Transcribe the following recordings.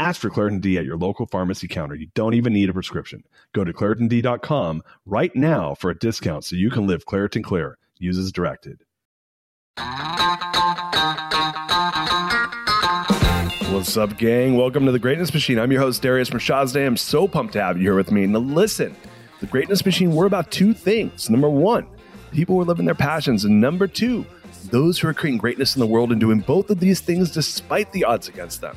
Ask for Claritin D at your local pharmacy counter. You don't even need a prescription. Go to ClaritinD.com right now for a discount so you can live Claritin Clear. Use as directed. What's up, gang? Welcome to the Greatness Machine. I'm your host, Darius Mirshahzadeh. I'm so pumped to have you here with me. Now, listen, the Greatness Machine, we're about two things. Number one, people who are living their passions. And number two, those who are creating greatness in the world and doing both of these things despite the odds against them.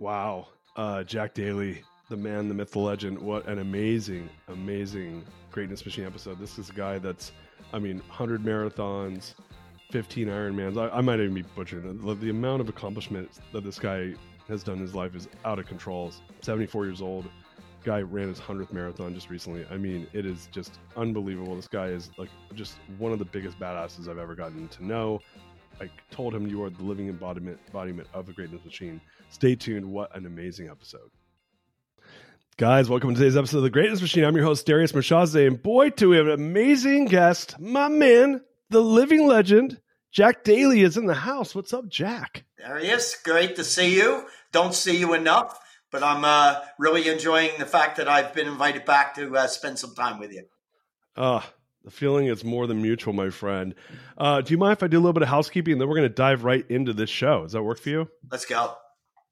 Wow. Uh, Jack Daly, the man, the myth, the legend. What an amazing, amazing greatness machine episode. This is a guy that's, I mean, 100 marathons, 15 Ironmans. I, I might even be butchering it. The, amount of accomplishment that this guy has done in his life is out of control. 74 years old. Guy ran his 100th marathon just recently. I mean, it is just unbelievable. This guy is like just one of the biggest badasses I've ever gotten to know. I told him you are the living embodiment, embodiment of the greatness machine. Stay tuned. What an amazing episode. Guys, welcome to today's episode of The Greatness Machine. I'm your host, Darius Mirshahzadeh, and boy, do we have an amazing guest. My man, the living legend, Jack Daly is in the house. What's up, Jack? Darius, great to see you. Don't see you enough, but I'm uh, really enjoying the fact that I've been invited back to uh, spend some time with you. Ah, the feeling is more than mutual, my friend. Uh, do you mind if I do a little bit of housekeeping and then we're going to dive right into this show? Does that work for you? Let's go.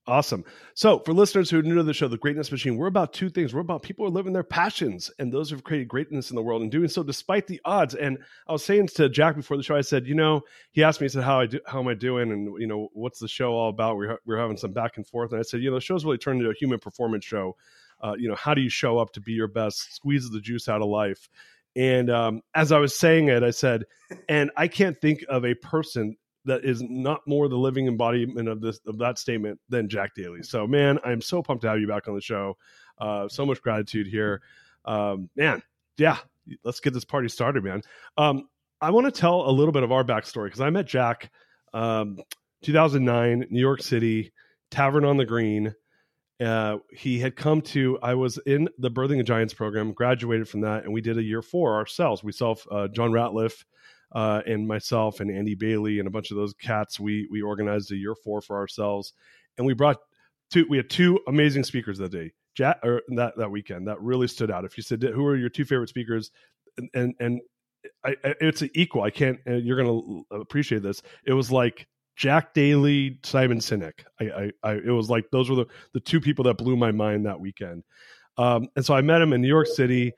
Awesome. So, for listeners who are new to the show, The Greatness Machine, we're about two things. We're about people who are living their passions and those who've created greatness in the world and doing so despite the odds. And I was saying to Jack before the show, I said, you know, he asked me, he said, how I do, how am I doing, and you know, what's the show all about? We are we are having some back and forth, and I said, you know, the show's really turned into a human performance show. Uh, you know, how do you show up to be your best? Squeeze the juice out of life. And um, as I was saying it, I said, and I can't think of a person that is not more the living embodiment of this of that statement than Jack Daly. So, man, I'm so pumped to have you back on the show. Uh, so much gratitude here, um, man. Yeah, let's get this party started, man. Um, I want to tell a little bit of our backstory because I met Jack, um, 2009, New York City, Tavern on the Green. Uh, he had come to. I was in the Birthing of Giants program, graduated from that, and we did a year four ourselves. We self uh, John Ratliff uh, and myself and Andy Bailey and a bunch of those cats. We we organized a year four for ourselves, and we brought two. We had two amazing speakers that day. Jack or that that weekend that really stood out. If you said who are your two favorite speakers, and and, and I, it's equal. I can't. You're going to appreciate this. It was like Jack Daly, Simon Sinek. I, I, I, it was like those were the the two people that blew my mind that weekend. Um, and so I met him in New York City,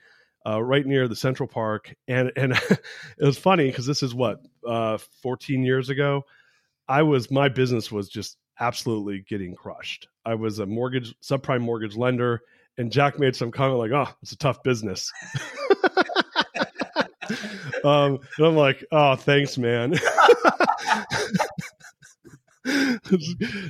uh, right near the Central Park, and and it was funny because this is what uh, 14 years ago. I was my business was just absolutely getting crushed. I was a mortgage subprime mortgage lender, and Jack made some comment like, "Oh, it's a tough business." um, and I'm like, "Oh, thanks, man."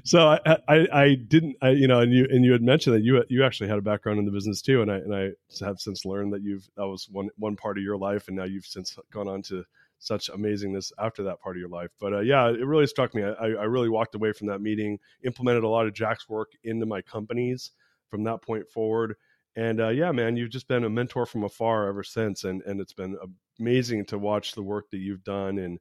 So I, I, I didn't I, you know and you and you had mentioned that you you actually had a background in the business too and I and I have since learned that you've that was one one part of your life and now you've since gone on to such amazingness after that part of your life. But uh, yeah it really struck me. I, I really walked away from that meeting implemented a lot of Jack's work into my companies from that point forward. And uh, yeah man you've just been a mentor from afar ever since and and it's been amazing to watch the work that you've done and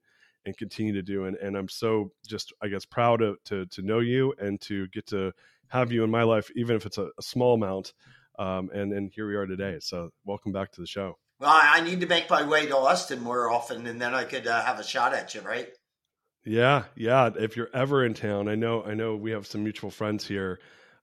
and continue to do. And, and I'm so just, I guess, proud of, to, to know you and to get to have you in my life, even if it's a, a small amount. Um, and, and here we are today. So welcome back to the show. Well, I need to make my way to Austin more often, and then I could uh, have a shot at you, right? Yeah, yeah. If you're ever in town, I know, I know, we have some mutual friends here.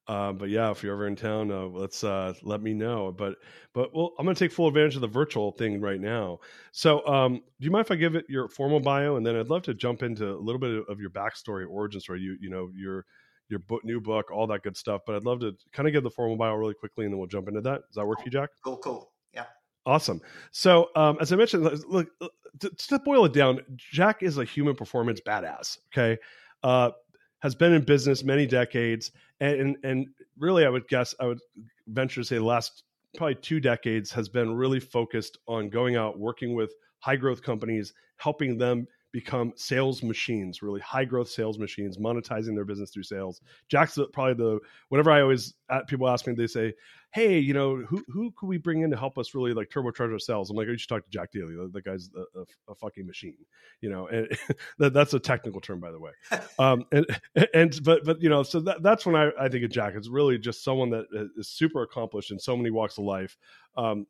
Uh, but yeah, if you're ever in town, uh, let's uh, let me know. But but well, I'm going to take full advantage of the virtual thing right now. So, um, do you mind if I give it your formal bio, and then I'd love to jump into a little bit of your backstory, origin story. You you know your your book, new book, all that good stuff. But I'd love to kind of give the formal bio really quickly, and then we'll jump into that. Does that work for you, Jack? Cool, cool. Yeah. Awesome. So, um, as I mentioned, look, to, to boil it down, Jack is a human performance badass. Okay. Uh, has been in business many decades, and, and, really, I would guess I would venture to say the last probably two decades has been really focused on going out, working with high growth companies, helping them become sales machines, really high growth sales machines, monetizing their business through sales. Jack's probably the whenever I always people ask me, they say, "Hey, you know, who who could we bring in to help us really like turbocharge our sales?" I'm like, "You should talk to Jack Daly. The, guy's a, a, a, fucking machine." You know, and that, that's a technical term, by the way. um, and and but but you know, so that, that's when I, I think of Jack. It's really just someone that is super accomplished in so many walks of life. Um,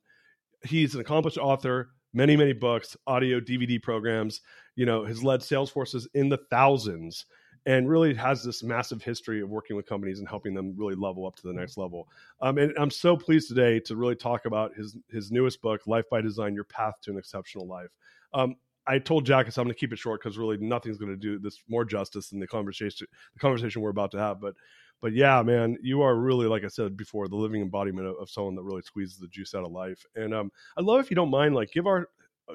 he's an accomplished author many many books audio dvd programs you know has led sales forces in the thousands and really has this massive history of working with companies and helping them really level up to the next level um, and i'm so pleased today to really talk about his his newest book life by design your path to an exceptional life um, I told Jack, I'm going to keep it short because really nothing's going to do this more justice than the conversation, the conversation we're about to have. But but yeah, man, you are really, like I said before, the living embodiment of, of someone that really squeezes the juice out of life. And um, I'd love if you don't mind, like, give our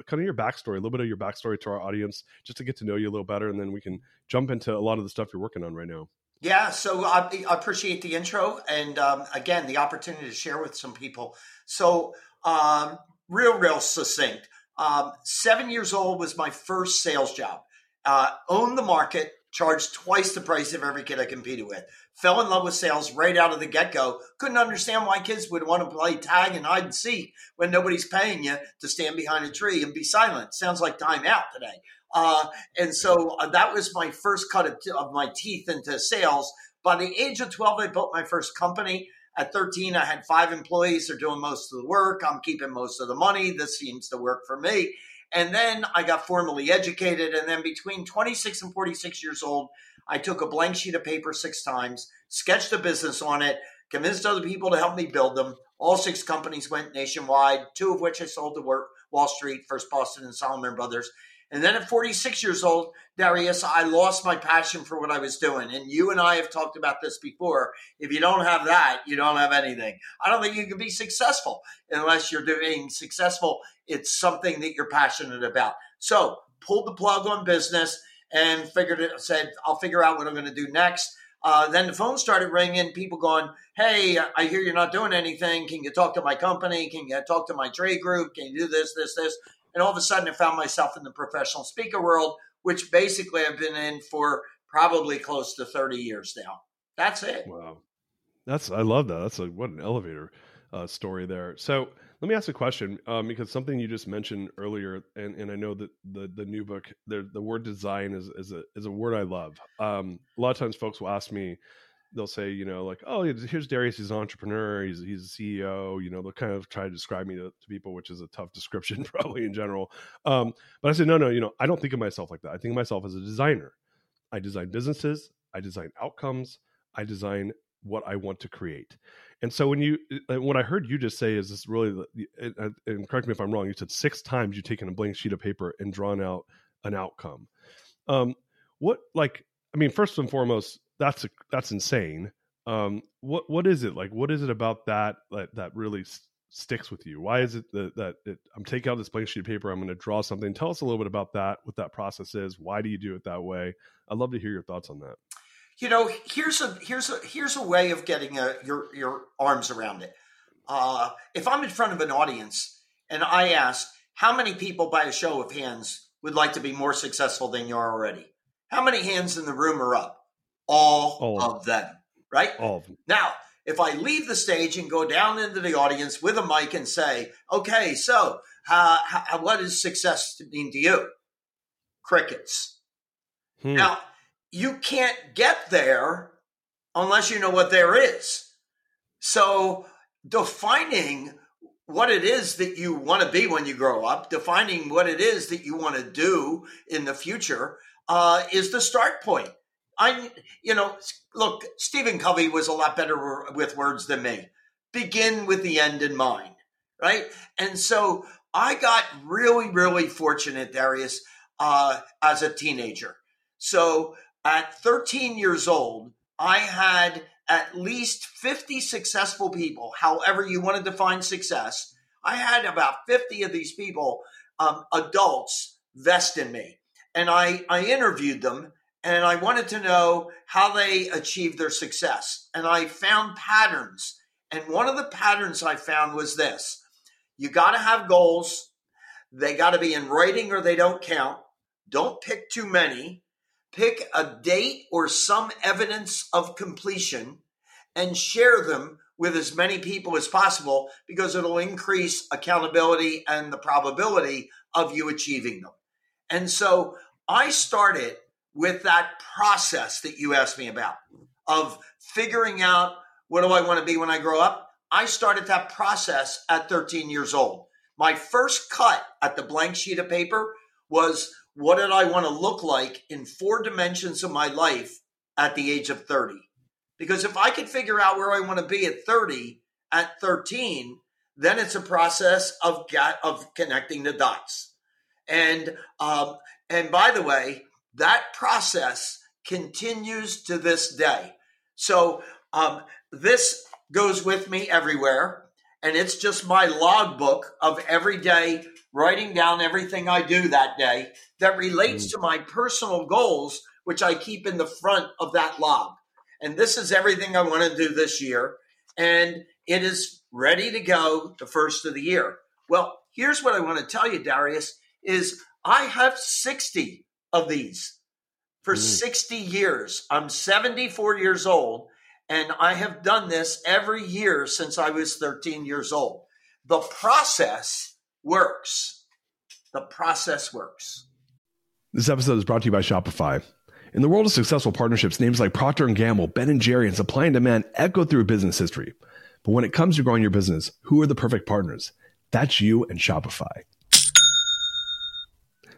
kind of your backstory, a little bit of your backstory to our audience, just to get to know you a little better, and then we can jump into a lot of the stuff you're working on right now. Yeah, so I, I appreciate the intro and um, again the opportunity to share with some people. So, um, real, real succinct. Um, seven years old was my first sales job. Uh, owned the market, charged twice the price of every kid I competed with. Fell in love with sales right out of the get go. Couldn't understand why kids would want to play tag and hide and seek when nobody's paying you to stand behind a tree and be silent. Sounds like time out today. Uh, and so uh, that was my first cut of, of my teeth into sales. By the age of 12, I built my first company. At 13, I had five employees. They're doing most of the work. I'm keeping most of the money. This seems to work for me. And then I got formally educated. And then between 26 and 46 years old, I took a blank sheet of paper six times, sketched a business on it, convinced other people to help me build them. All six companies went nationwide, two of which I sold to Wall Street, First Boston and Salomon Brothers. And then at 46 years old, Darius, I lost my passion for what I was doing. And you and I have talked about this before. If you don't have that, you don't have anything. I don't think you can be successful unless you're doing successful. It's something that you're passionate about. So pulled the plug on business and figured it, said, I'll figure out what I'm going to do next. Uh, then the phone started ringing, people going, Hey, I hear you're not doing anything. Can you talk to my company? Can you talk to my trade group? Can you do this, this, this? And all of a sudden, I found myself in the professional speaker world, which basically I've been in for probably close to 30 years now. That's it. Wow. That's, I love that. That's a, what an elevator uh, story there. So let me ask a question um, because something you just mentioned earlier, and, and I know that the, the new book, the, the word design is, is, a, is a word I love. Um, a lot of times folks will ask me, they'll say, you know, like, oh, here's Darius, he's an entrepreneur, he's he's a CEO. You know, they'll kind of try to describe me to, to people, which is a tough description probably in general. Um, but I said, no, no, you know, I don't think of myself like that. I think of myself as a designer. I design businesses, I design outcomes, I design what I want to create. And so when you, uh, what I heard you just say is this really, and correct me if I'm wrong, you said six times you've taken a blank sheet of paper and drawn out an outcome. Um, what like, I mean, first and foremost, that's a, that's insane. Um, what what is it like? What is it about that that that really s- sticks with you? Why is it that that it, I'm taking out this blank sheet of paper? I'm going to draw something. Tell us a little bit about that. What that process is? Why do you do it that way? I'd love to hear your thoughts on that. You know, here's a here's a here's a way of getting a, your your arms around it. Uh, if I'm in front of an audience and I ask how many people, by a show of hands, would like to be more successful than you are already, how many hands in the room are up? all, all of them, right? All of them. Now, if I leave the stage and go down into the audience with a mic and say, okay, so uh, how, what does success mean to you? Crickets. Hmm. Now, you can't get there unless you know what there is. So, defining what it is that you want to be when you grow up, defining what it is that you want to do in the future, uh, is the start point. I, you know, look, Stephen Covey was a lot better with words than me. Begin with the end in mind, right? And so I got really, really fortunate, Darius, uh, as a teenager. So at 13 years old, I had at least 50 successful people, however you want to define success. I had about 50 of these people, um, adults, vest in me. And I, I interviewed them and I wanted to know how they achieved their success. And I found patterns. And one of the patterns I found was this you got to have goals, they got to be in writing or they don't count. Don't pick too many. Pick a date or some evidence of completion and share them with as many people as possible because it'll increase accountability and the probability of you achieving them. And so I started with that process that you asked me about of figuring out what do I want to be when I grow up. I started that process at 13 years old. My first cut at the blank sheet of paper was what did I want to look like in four dimensions of my life at the age of 30? Because if I could figure out where I want to be at 30, at 13, then it's a process of of connecting the dots. And um, and by the way, that process continues to this day. So um, this goes with me everywhere, and it's just my logbook of every day writing down everything I do that day that relates mm. to my personal goals, which I keep in the front of that log. And this is everything I want to do this year. And it is ready to go the first of the year. Well, here's what I want to tell you, Darius, is I have 60 of these for mm. 60 years. I'm 74 years old, and I have done this every year since I was 13 years old. The process works. The process works. This episode is brought to you by Shopify. In the world of successful partnerships, names like Procter & Gamble, Ben & Jerry, and Supply and Demand echo through business history. But when it comes to growing your business, who are the perfect partners? That's you and Shopify.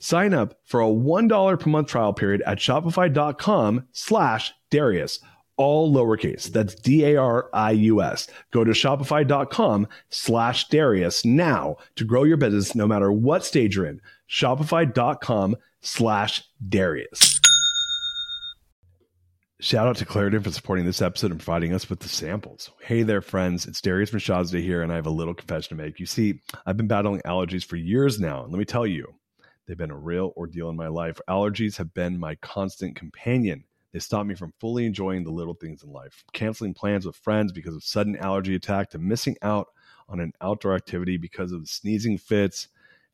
Sign up for a $1 per month trial period at shopify.com slash Darius, all lowercase. That's D-A-R-I-U-S. Go to shopify.com slash Darius now to grow your business no matter what stage you're in. Shopify.com slash Darius. Shout out to Claritin for supporting this episode and providing us with the samples. Hey there, friends. It's Darius Mirshahzadeh here, and I have a little confession to make. You see, I've been battling allergies for years now, and let me tell you, They've been a real ordeal in my life. Allergies have been my constant companion. They stop me from fully enjoying the little things in life, canceling plans with friends because of sudden allergy attack to missing out on an outdoor activity because of sneezing fits.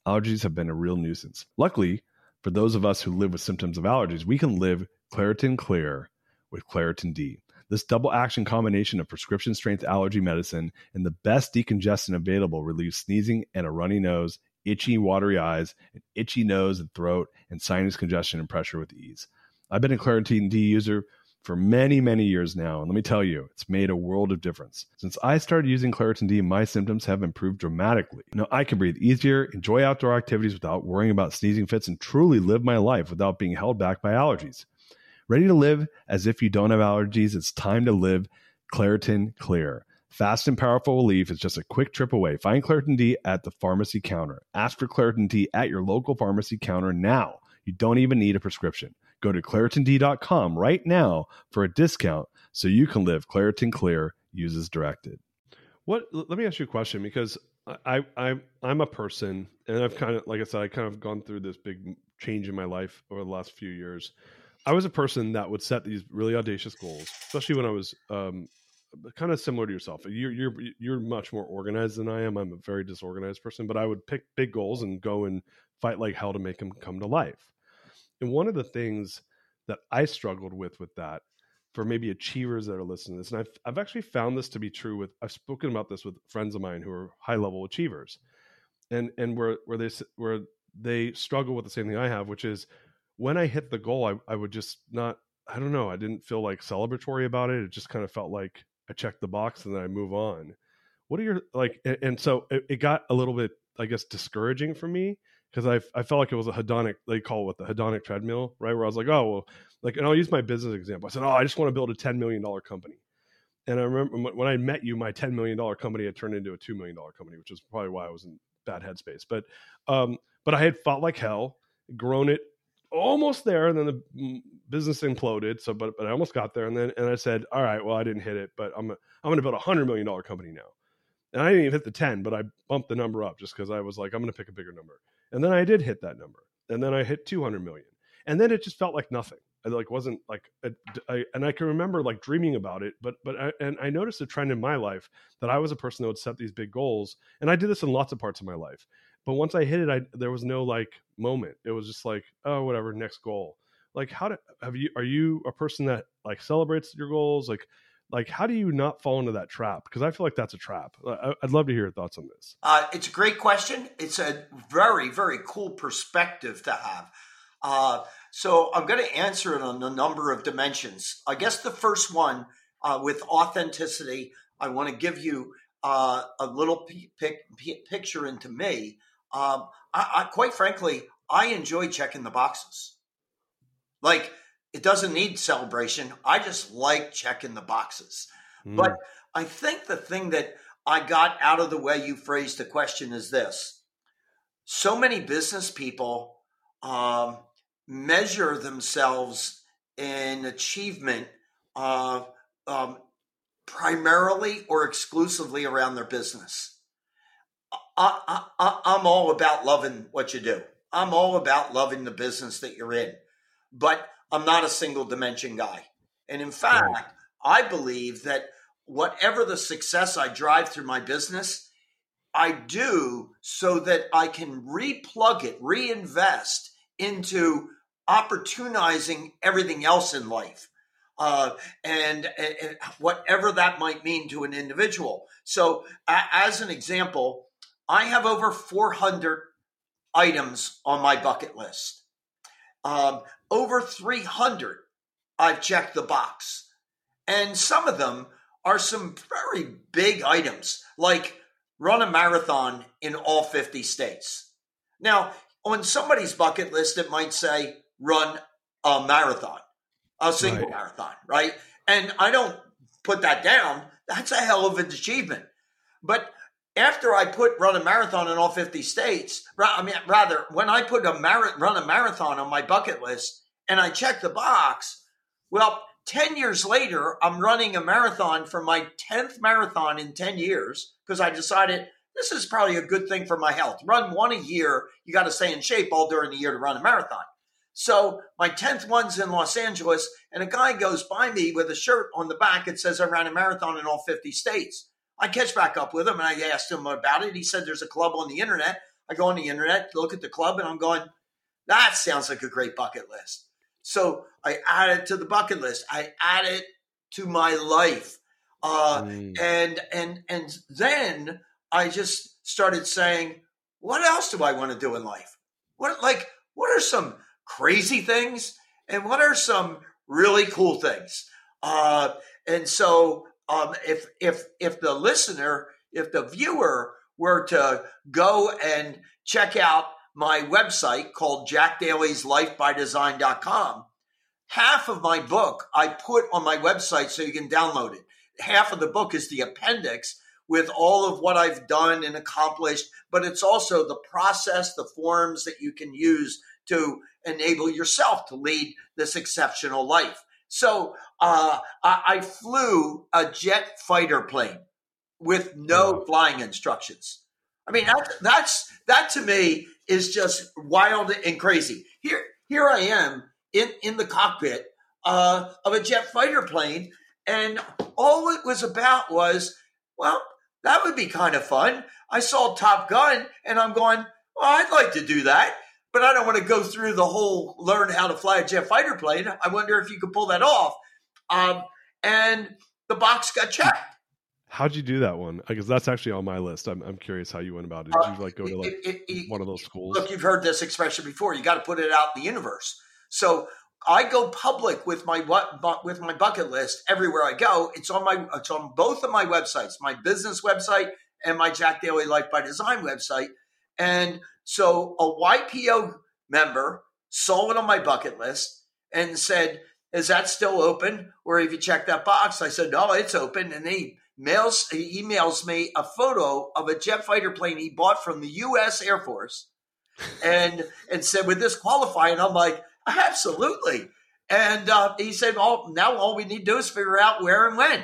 Allergies have been a real nuisance. Luckily, for those of us who live with symptoms of allergies, we can live Claritin Clear with Claritin D. This double action combination of prescription strength allergy medicine and the best decongestant available relieves sneezing and a runny nose itchy, watery eyes, an itchy nose and throat, and sinus congestion and pressure with ease. I've been a Claritin D user for many, many years now. And let me tell you, it's made a world of difference. Since I started using Claritin D, my symptoms have improved dramatically. Now I can breathe easier, enjoy outdoor activities without worrying about sneezing fits, and truly live my life without being held back by allergies. Ready to live as if you don't have allergies? It's time to live Claritin Clear. Fast and powerful relief is just a quick trip away. Find Claritin D at the pharmacy counter. Ask for Claritin D at your local pharmacy counter now. You don't even need a prescription. Go to ClaritinD.com right now for a discount so you can live Claritin Clear, uses directed. What? Let me ask you a question because I, I I'm a person, and I've kind of, like I said, I kind of gone through this big change in my life over the last few years. I was a person that would set these really audacious goals, especially when I was um, kind of similar to yourself. You're you're you're much more organized than I am. I'm a very disorganized person, but I would pick big goals and go and fight like hell to make them come to life. And one of the things that I struggled with with that for maybe achievers that are listening to this, and I've, I've actually found this to be true with, I've spoken about this with friends of mine who are high level achievers and, and where, where they, where they struggle with the same thing I have, which is when I hit the goal, I, I would just not, I don't know. I didn't feel like celebratory about it. It just kind of felt like I check the box and then I move on. What are your like? And, and so it, it got a little bit, I guess, discouraging for me because I I felt like it was a hedonic they call it the hedonic treadmill right where I was like oh well like and I'll use my business example I said oh I just want to build a ten million dollar company and I remember when I met you my ten million dollar company had turned into a two million dollar company which is probably why I was in bad headspace but um but I had fought like hell grown it almost there and then the business imploded so but but I almost got there and then and I said all right well I didn't hit it but I'm I'm going to build a hundred million dollar company now and I didn't even hit the 10, but I bumped the number up just because I was like, I'm going to pick a bigger number. And then I did hit that number. And then I hit 200 million. And then it just felt like nothing. I like wasn't like a, I, and I can remember like dreaming about it, but but I, and I noticed a trend in my life that I was a person that would set these big goals, and I did this in lots of parts of my life. But once I hit it, I there was no like moment. It was just like oh whatever next goal. Like how do have you are you a person that like celebrates your goals? Like like how do you not fall into that trap? Because i feel like that's a trap. I'd love to hear your thoughts on this. Uh, it's a great question. It's a very very cool perspective to have. Uh, so i'm going to answer it on a number of dimensions. I guess the first one uh, with authenticity i want to give you uh, a little p- p- picture into me um, I, I, quite frankly i enjoy checking the boxes like it doesn't need celebration. I just like checking the boxes. Mm. But I think the thing that I got out of the way you phrased the question is this so many business people um, measure themselves in achievement uh, um, primarily or exclusively around their business. I, I, I'm all about loving what you do. I'm all about loving the business that you're in. But I'm not a single dimension guy. And in fact, right. I believe that whatever the success I drive through my business, I do so that I can replug it, reinvest into opportunizing everything else in life. Uh, and, and, whatever that might mean to an individual. So, uh, as an example, I have over 400 items on my bucket list. Um, over 300 I've checked the box. And some of them are some very big items, like run a marathon in all 50 states. Now, on somebody's bucket list, it might say run a marathon, a single right. marathon, right? And I don't put that down. That's a hell of an achievement. But after I put run a marathon in all 50 states, I mean, rather, when I put a mar- run a marathon on my bucket list and I check the box, well, 10 years later, I'm running a marathon for my 10th marathon in 10 years because I decided this is probably a good thing for my health. Run one a year. You got to stay in shape all during the year to run a marathon. So my 10th one's in Los Angeles, and a guy goes by me with a shirt on the back. It says I ran a marathon in all 50 states. I catch back up with him and I asked him about it. He said there's a club on the internet. I go on the internet, look at the club, and I'm going, that sounds like a great bucket list. So I add it to the bucket list. I add it to my life. Uh, mm. and and and then I just started saying, what else do I want to do in life? What like what are some crazy things and what are some really cool things? Uh, and so um, if if if the listener, if the viewer were to go and check out my website called Jack Daly's Life by Design.com, half of my book I put on my website so you can download it. Half of the book is the appendix with all of what I've done and accomplished, but it's also the process, the forms that you can use to enable yourself to lead this exceptional life. So uh, I, I, flew a jet fighter plane with no flying instructions. I mean, that, that's that to me is just wild and crazy. Here, here I am in in the cockpit uh, of a jet fighter plane, and all it was about was, well, that would be kind of fun. I saw Top Gun, and I'm going, well, I'd like to do that but I don't want to go through the whole learn how to fly a jet fighter plane. I wonder if you could pull that off. Um, and the box got checked. How'd you do that one? Because that's actually on my list. I'm, I'm curious how you went about it. Did you like go to like it, it, one of those schools? Look, you've heard this expression before. You got to put it out in the universe. So I go public with my what with my bucket list everywhere I go. It's on my it's on both of my websites, my business website and my Jack Daly Life by Design website. And so a YPO member saw it on my bucket list and said, Is that still open? Or have you checked that box? I said, No, it's open. And he mails he emails me a photo of a jet fighter plane he bought from the US Air Force and and said, Would this qualify? And I'm like, Absolutely. And uh, he said, "Oh, now all we need to do is figure out where and when,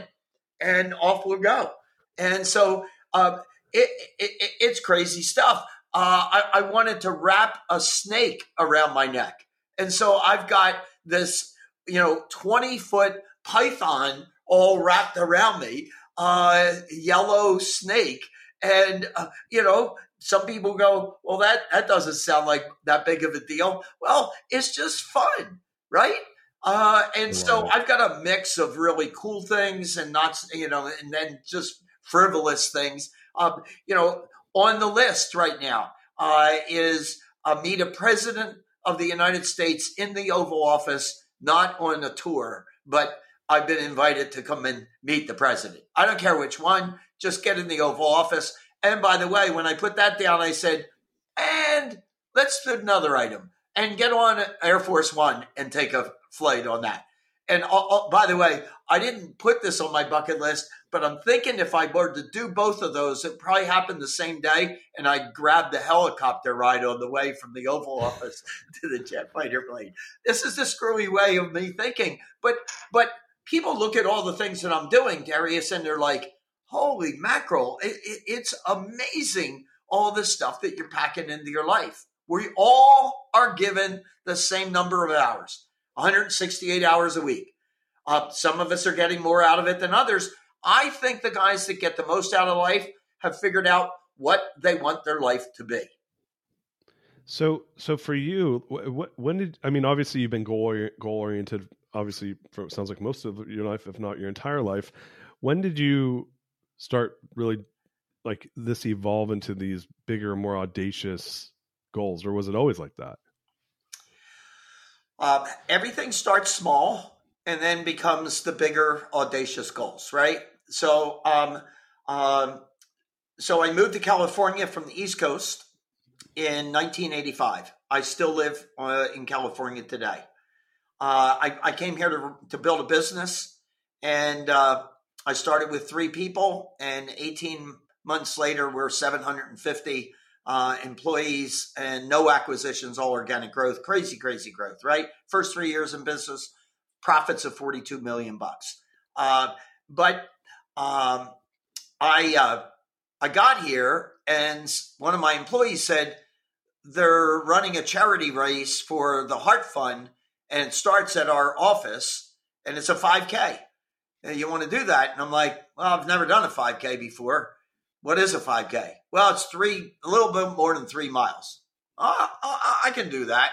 and off we'll go." And so uh, it, it, it's crazy stuff uh, I, I wanted to wrap a snake around my neck. And so I've got this, you know, 20 foot python all wrapped around me, uh, yellow snake. And, uh, you know, some people go, well, that, that doesn't sound like that big of a deal. Well, it's just fun, right? Uh, and so I've got a mix of really cool things and not, you know, and then just frivolous things. Um, you know, on the list right now uh, is uh, meet a president of the United States in the Oval Office, not on a tour, but I've been invited to come and meet the president. I don't care which one, just get in the Oval Office. And by the way, when I put that down, I said, and let's do another item and get on Air Force One and take a flight on that. And uh, uh, by the way, I didn't put this on my bucket list, but I'm thinking if I were to do both of those, it probably happened the same day, and I grabbed the helicopter ride on the way from the Oval Office to the jet fighter plane. This is the screwy way of me thinking, but but people look at all the things that I'm doing, Darius, and they're like, "Holy mackerel! It, it, it's amazing all the stuff that you're packing into your life." We all are given the same number of hours. 168 hours a week. Uh, some of us are getting more out of it than others. I think the guys that get the most out of life have figured out what they want their life to be. So, so for you, what, when did I mean? Obviously, you've been goal goal oriented. Obviously, for it sounds like most of your life, if not your entire life. When did you start really like this evolve into these bigger, more audacious goals, or was it always like that? Um, everything starts small and then becomes the bigger, audacious goals, right? So, um, um, so I moved to California from the East Coast in 1985. I still live uh, in California today. Uh, I, I, came here to, to build a business, and uh, I started with three people, and 18 months later, we're 750 uh, employees and no acquisitions, all organic growth, crazy, crazy growth, right? First three years in business, profits of 42 million bucks. Uh, but um, I, uh, I got here and one of my employees said they're running a charity race for the Heart Fund and it starts at our office and it's a 5K. And you want to do that? And I'm like, well, I've never done a 5K before. What is a 5K? Well, it's three, a little bit more than three miles. Uh, I can do that.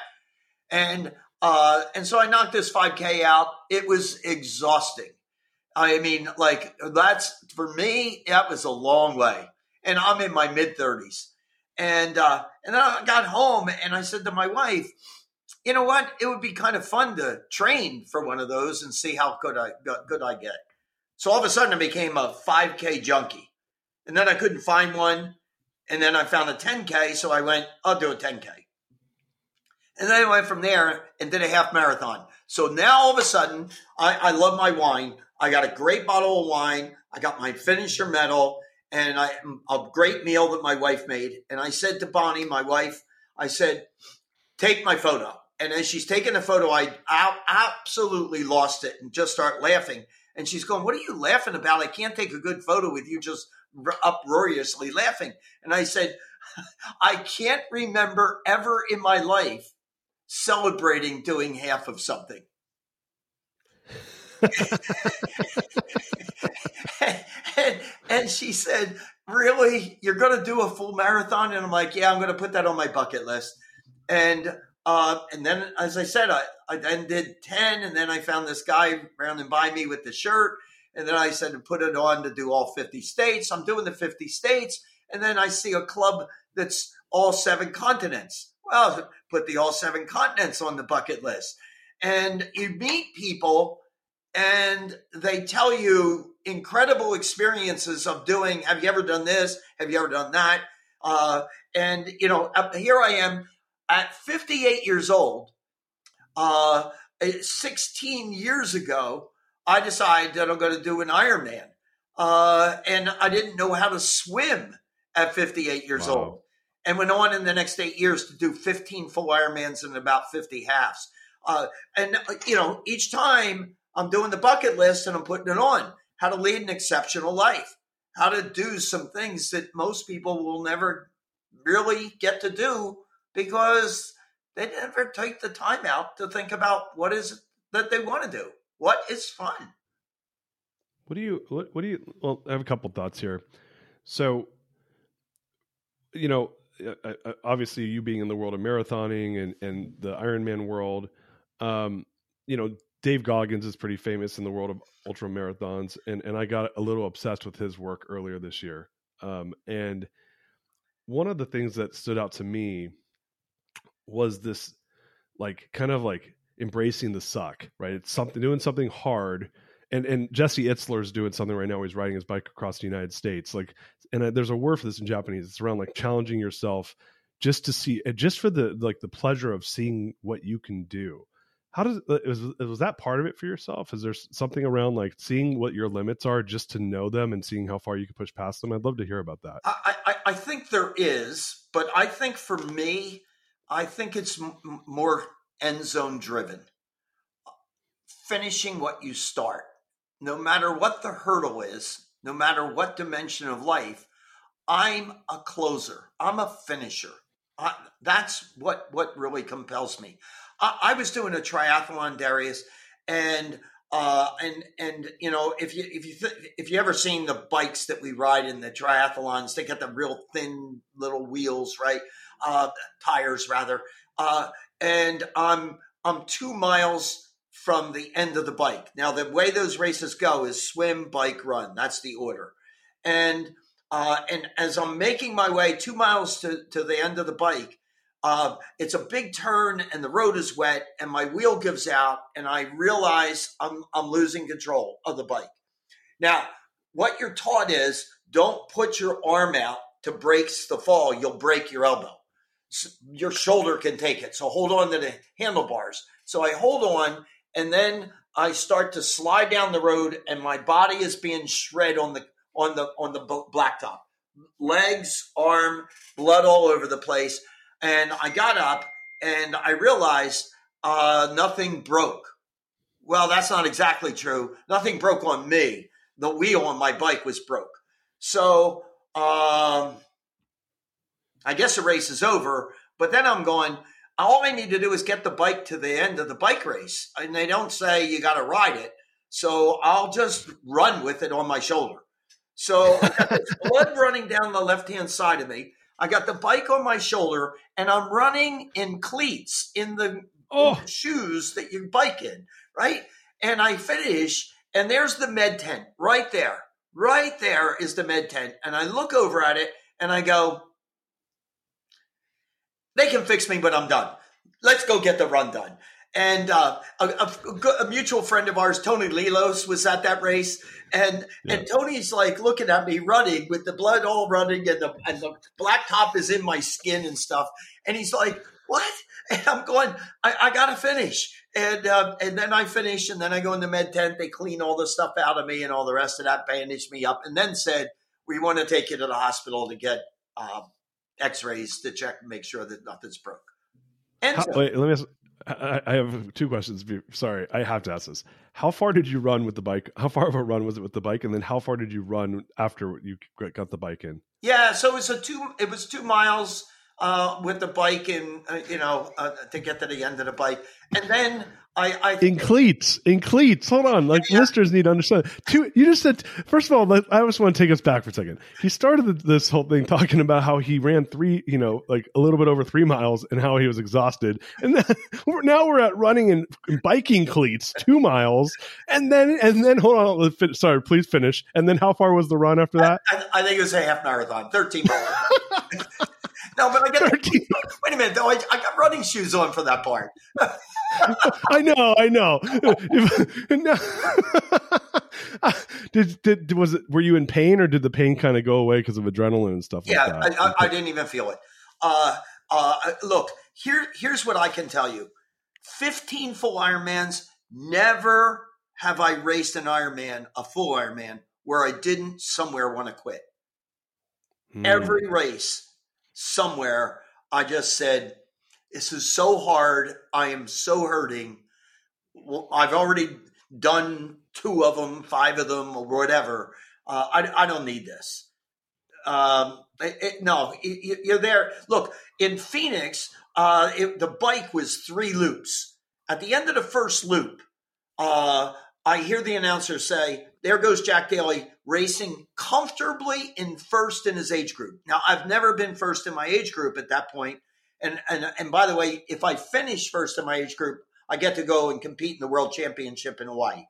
And uh, and so I knocked this 5K out. It was exhausting. I mean, like that's for me. That was a long way, and I'm in my mid 30s. And uh, and then I got home and I said to my wife, you know what? It would be kind of fun to train for one of those and see how good I good I get. So all of a sudden, I became a 5K junkie, and then I couldn't find one, and then I found a 10K, so I went, I'll do a 10K, and then I went from there and did a half marathon. So now all of a sudden, I, I love my wine. I got a great bottle of wine. I got my finisher medal and I a great meal that my wife made. And I said to Bonnie, my wife, I said, take my photo. And as she's taking the photo, I, I absolutely lost it and just start laughing. And she's going, What are you laughing about? I can't take a good photo with you just uproariously laughing. And I said, I can't remember ever in my life celebrating doing half of something. And, and she said, Really? You're going to do a full marathon? And I'm like, Yeah, I'm going to put that on my bucket list. And uh, and then, as I said, I, I then did 10, and then I found this guy rounding by me with the shirt. And then I said to put it on to do all 50 states. I'm doing the 50 states. And then I see a club that's all seven continents. Well, put the all seven continents on the bucket list. And you meet people and they tell you incredible experiences of doing have you ever done this? Have you ever done that? Uh, and you know here i am at 58 years old. Uh, 16 years ago i decided that i'm going to do an ironman. Uh, and i didn't know how to swim at 58 years wow. old and went on in the next eight years to do 15 full ironmans and about 50 halves. Uh, and you know each time I'm doing the bucket list and I'm putting it on how to lead an exceptional life, how to do some things that most people will never really get to do because they never take the time out to think about what is that they want to do. What is fun? What do you what, what do you well I have a couple thoughts here. So you know, uh, uh, uh, obviously you being in the world of marathoning and and the Ironman world um you know, Dave Goggins is pretty famous in the world of ultra marathons, and and I got a little obsessed with his work earlier this year. Um, and one of the things that stood out to me was this, like, kind of like embracing the suck, right? It's something doing something hard. And and Jesse Itzler is doing something right now. He's riding his bike across the United States. Like, and I, there's a word for this in Japanese. It's around like challenging yourself, just to see, just for the like the pleasure of seeing what you can do how does uh, was was that part of it for yourself? Is there something around like seeing what your limits are just to know them and seeing how far you can push past them? I'd love to hear about that. I i, I think there is but i think for me i think it's m- more end zone driven. Finishing what you start. No matter what the hurdle is no matter what dimension of life i'm a closer. I'm a finisher. I, that's what what really compels me I, I was doing a triathlon, Darius, and uh, and and you know if you if you th- if you ever seen the bikes that we ride in the triathlons, they got the real thin little wheels, right? Uh, tires rather. Uh, and I'm I'm two miles from the end of the bike. Now the way those races go is swim, bike, run. That's the order. And uh, and as I'm making my way two miles to, to the end of the bike, uh, it's a big turn and the road is wet and my wheel gives out and I realize I'm, I'm losing control of the bike. Now, what you're taught is don't put your arm out to brace the fall. You'll break your elbow. Your shoulder can take it. So hold on to the handlebars. So I hold on and then I start to slide down the road and my body is being shred on the on the on the blacktop. Legs, arm, blood all over the place. And I got up and I realized uh, nothing broke. Well, that's not exactly true. Nothing broke on me. The wheel on my bike was broke. So um, I guess the race is over. But then I'm going, all I need to do is get the bike to the end of the bike race. And they don't say you got to ride it. So I'll just run with it on my shoulder. So blood running down the left hand side of me. I got the bike on my shoulder and I'm running in cleats in the oh. shoes that you bike in, right? And I finish and there's the med tent right there. Right there is the med tent. And I look over at it and I go, they can fix me, but I'm done. let's go get the run done. And uh, a, a, a, mutual friend of ours, Tony Lilos, was at that race, and yeah. and Tony's like looking at me running with the blood all running, and the and the black top is in my skin and stuff, and he's like, "What?" And I'm going, "I, I got to finish." And uh, and then I finish, and then I go in the med tent. They clean all the stuff out of me and all the rest of that, bandage me up, and then said, "We want to take you to the hospital to get uh, X-rays to check and make sure that nothing's broke." And How, wait, let me ask, I, I have two questions. Sorry, I have to ask this. How far did you run with the bike? How far of a run was it with the bike? And then how far did you run after you got the bike in? Yeah, so it was a two. It was two miles uh, with the bike, and uh, you know, uh, to get to the end of the bike, and then I, I in cleats, in cleats. Hold on, like yeah. listeners need to understand. Two, you just said. First of all, I just want to take us back for a second. He started this whole thing talking about how he ran three, you know, like a little bit over three miles, and how he was exhausted. And then now we're at running in, biking cleats, two miles, and then and then hold on. Sorry, please finish. And then how far was the run after that? I, I think it was a half marathon, thirteen miles. No, but I got. Wait a minute, though. I, I got running shoes on for that part. I know, I know. did, did was it? Were you in pain, or did the pain kind of go away because of adrenaline and stuff? Yeah, like I, I, I, didn't even feel it. Uh, uh, look, here, here's what I can tell you: fifteen full Ironmans. Never have I raced an Ironman, a full Ironman, where I didn't somewhere want to quit. Hmm. Every race, somewhere, I just said, This is so hard. I am so hurting. Well, I've already done two of them, five of them, or whatever. Uh, I, I don't need this. Um, it, it, no, it, you're there. Look, in Phoenix, uh, the bike was three loops. At the end of the first loop, uh, I hear the announcer say, There goes Jack Daly racing comfortably in first in his age group. Now, I've never been first in my age group at that point. And, and, and by the way, if I finish first in my age group, I get to go and compete in the world championship in Hawaii.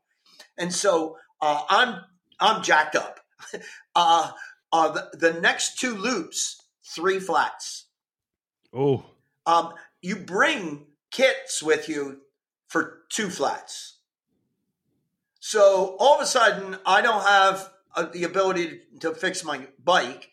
And so uh, I'm, I'm jacked up. uh, uh, the, the next two loops, three flats. Oh. Um, you bring kits with you for two flats. So all of a sudden, I don't have uh, the ability to fix my bike.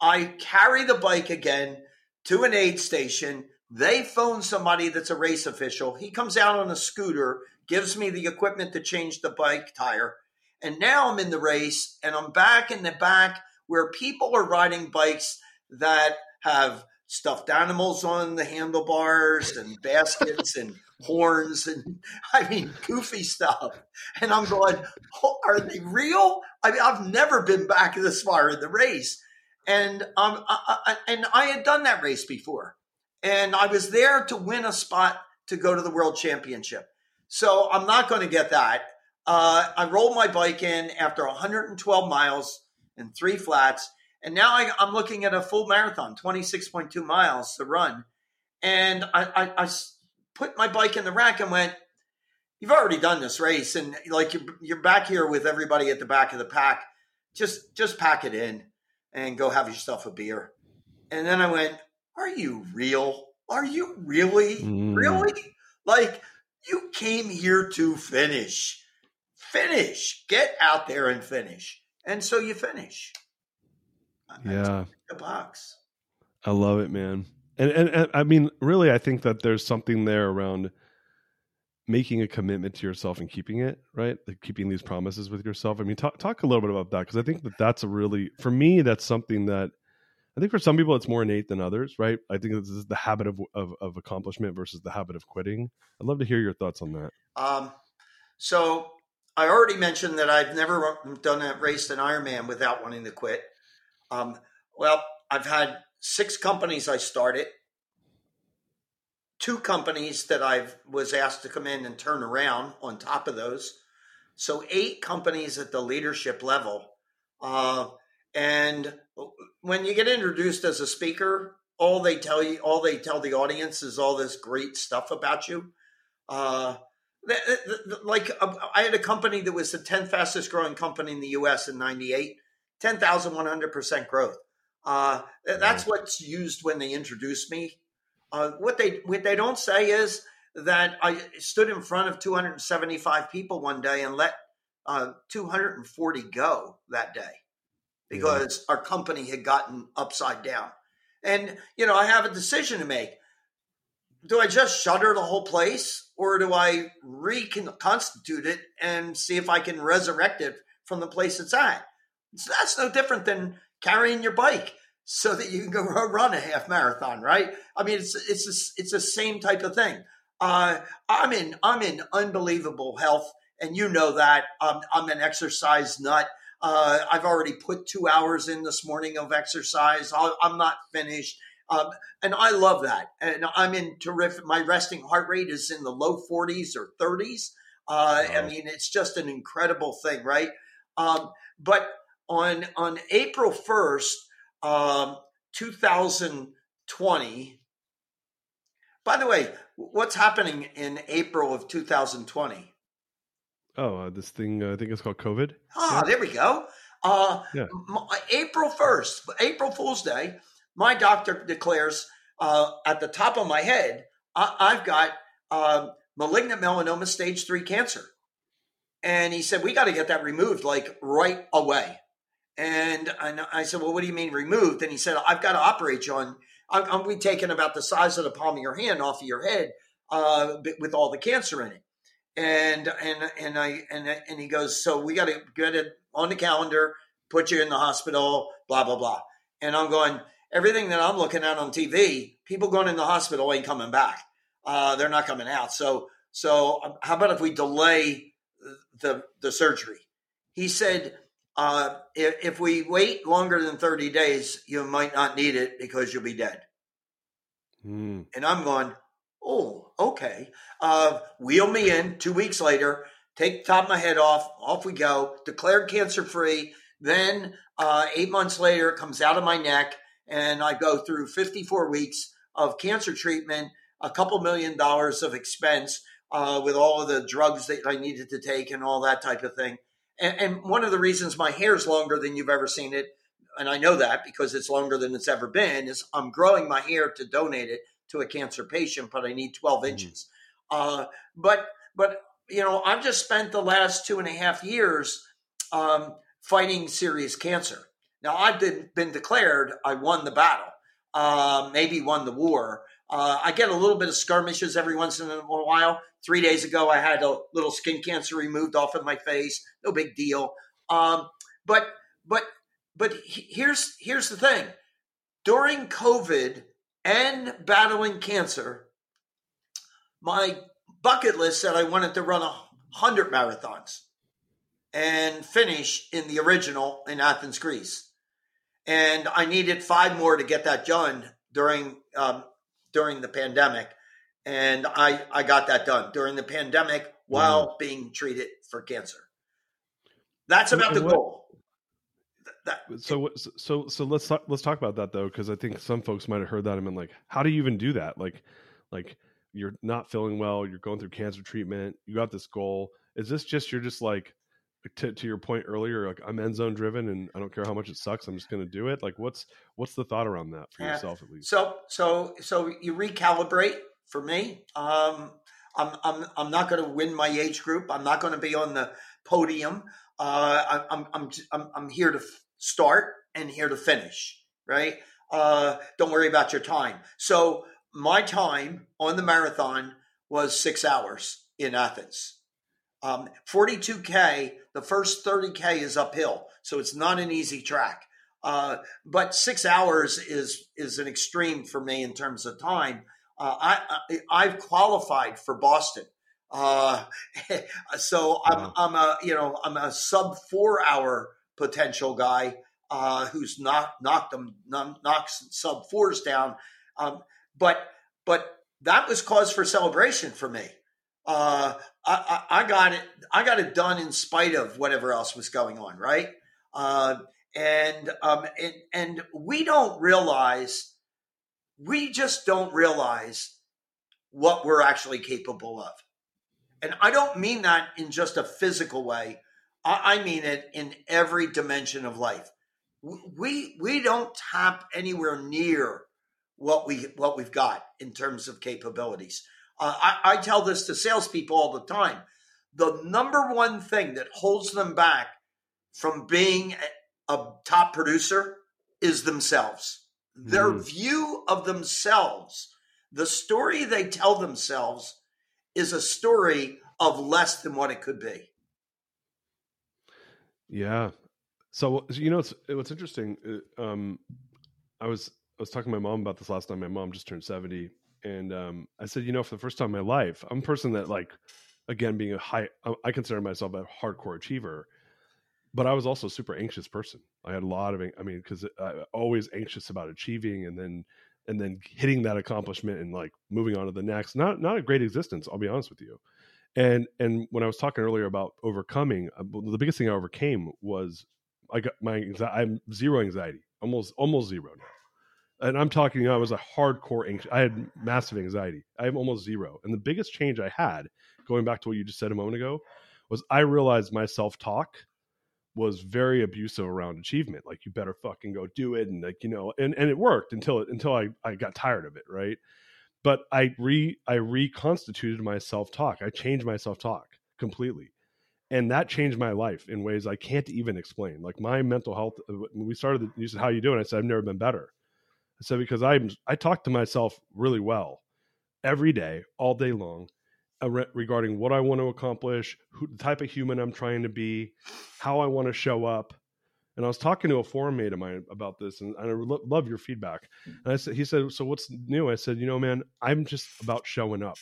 I carry the bike again to an aid station. They phone somebody that's a race official. He comes out on a scooter, gives me the equipment to change the bike tire. And now I'm in the race and I'm back in the back where people are riding bikes that have stuffed animals on the handlebars and baskets and horns and I mean goofy stuff. And I'm going, oh, are they real? I mean, I've never been back this far in the race, and um, I, I, and I had done that race before, and I was there to win a spot to go to the World Championship. So I'm not going to get that. Uh, I rolled my bike in after 112 miles and three flats, and now I, am looking at a full marathon, 26.2 miles to run, and I, I, I put my bike in the rack and went, you've already done this race and like you're, you're back here with everybody at the back of the pack. Just, just pack it in and go have yourself a beer. And then I went, are you real? Are you really, mm. really? Like you came here to finish, finish, get out there and finish. And so you finish. Yeah. The box. I love it, man. And, and, and I mean, really, I think that there's something there around making a commitment to yourself and keeping it right? Like keeping these promises with yourself. I mean talk, talk a little bit about that because i think that that's a really for me that's something that i think for some people it's more innate than others right? I think this is the habit of, of, of accomplishment versus the habit of quitting. I'd love to hear your thoughts on that. Um, so i already mentioned that i've never done a race an ironman without wanting to quit um, well i've had six companies I started, two companies that I was asked to come in and turn around on top of those. So eight companies at the leadership level. Uh, and when you get introduced as a speaker, all they tell you, all they tell the audience is all this great stuff about you. Uh, like uh, I had a company that was the 10th fastest growing company in the US in 98, 10,100% growth. Uh, that's what's used when they introduce me. Uh, what they what they don't say is that I stood in front of 275 people one day and let uh, 240 go that day because yeah. our company had gotten upside down. And you know, I have a decision to make. Do I just shutter the whole place, or do I reconstitute it and see if I can resurrect it from the place it's at? So that's no different than carrying your bike so that you can go run a half marathon, right? I mean, it's it's a, it's the same type of thing. Uh, I'm in I'm in unbelievable health, and you know that. Um, I'm an exercise nut. Uh, I've already put two hours in this morning of exercise. i am not finished. Um, and I love that. And I'm in terrific. My resting heart rate is in the low 40s or 30s. Uh, wow. I mean, it's just an incredible thing, right? Um, but on on April 1st, um, 2020. By the way, what's happening in April of 2020? Oh, uh, this thing uh, I think it's called COVID. Ah, yeah. there we go. Uh, yeah. April 1st, April Fool's Day, my doctor declares uh, at the top of my head, I- have got um, malignant melanoma stage three cancer. And he said, We got to get that removed like right away. And I said, Well, what do you mean removed? And he said, I've got to operate you on, I'm, I'm be taking about the size of the palm of your hand off of your head uh, with all the cancer in it and and and I and and he goes, so we got to get it on the calendar, put you in the hospital, blah blah blah. And I'm going, everything that I'm looking at on TV, people going in the hospital ain't coming back. Uh, they're not coming out. So so um, how about if we delay the the surgery? He said. Uh, if, if we wait longer than 30 days, you might not need it because you'll be dead. Mm. And I'm going, Oh, okay. Uh, wheel me in two weeks later, take the top of my head off, off we go, declared cancer free. Then uh, eight months later, it comes out of my neck, and I go through 54 weeks of cancer treatment, a couple million dollars of expense uh, with all of the drugs that I needed to take and all that type of thing. And, and one of the reasons my hair is longer than you've ever seen it, and I know that because it's longer than it's ever been, is I'm growing my hair to donate it to a cancer patient, but I need 12 mm-hmm. inches. Uh, but but you know, I've just spent the last two and a half years um, fighting serious cancer. Now I've been, been declared I won the battle, uh, maybe won the war. Uh, I get a little bit of skirmishes every once in a while. Three days ago, I had a little skin cancer removed off of my face. No big deal. Um, but but but here's here's the thing. During COVID, and battling cancer, my bucket list said I wanted to run a hundred marathons and finish in the original in Athens, Greece. And I needed five more to get that done during um, during the pandemic, and I I got that done during the pandemic while mm. being treated for cancer. That's about the goal that so so so let's talk, let's talk about that though because i think some folks might have heard that and been like how do you even do that like like you're not feeling well you're going through cancer treatment you got this goal is this just you're just like to, to your point earlier like i'm end zone driven and i don't care how much it sucks i'm just going to do it like what's what's the thought around that for yeah. yourself at least so so so you recalibrate for me um i'm i'm, I'm not going to win my age group i'm not going to be on the podium uh, I'm, I'm, I'm, I'm here to start and here to finish, right? Uh, don't worry about your time. So my time on the marathon was six hours in Athens. Um, 42K, the first 30K is uphill, so it's not an easy track. Uh, but six hours is is an extreme for me in terms of time. Uh, I, I have qualified for Boston, uh, so I'm I'm a you know I'm a sub four hour potential guy uh, who's not knocked them knocks sub fours down. Um, but but that was cause for celebration for me. Uh, I, I, I, got it. I got it done in spite of whatever else was going on, right? Uh, and um, and and we don't realize, we just don't realize what we're actually capable of. And I don't mean that in just a physical way. I mean it in every dimension of life. We we don't tap anywhere near what we what we've got in terms of capabilities. Uh, I, I tell this to salespeople all the time. The number one thing that holds them back from being a, a top producer is themselves. Mm. Their view of themselves, the story they tell themselves, is a story of less than what it could be. Yeah. So you know, it's what's interesting. Uh, um, I was I was talking to my mom about this last night. My mom just turned seventy, and um, I said, you know, for the first time in my life, I'm a person that like, again, being a high, I consider myself a hardcore achiever, but I was also a super anxious person. I had a lot of, I mean, because I always anxious about achieving, and then and then hitting that accomplishment and like moving on to the next. Not not a great existence, I'll be honest with you. And and when I was talking earlier about overcoming, uh, the biggest thing I overcame was I got my I'm zero anxiety, almost almost zero now. And I'm talking, you know, I was a hardcore anxious. I had massive anxiety. I have almost zero. And the biggest change I had, going back to what you just said a moment ago, was I realized my self talk was very abusive around achievement. Like you better fucking go do it, and like you know, and and it worked until it until I I got tired of it, right? But I re I reconstituted my self talk. I changed my self talk completely and that changed my life in ways I can't even explain. Like my mental health. Uh, when we started, you said, "How you doing?" I said, "I've never been better." I said because I'm I talk to myself really well every day, all day long, uh, regarding what I want to accomplish, who, the type of human I'm trying to be, how I want to show up. And I was talking to a forum mate of mine about this, and, and I lo- love your feedback. And I said, he said, "So what's new?" I said, "You know, man, I'm just about showing up."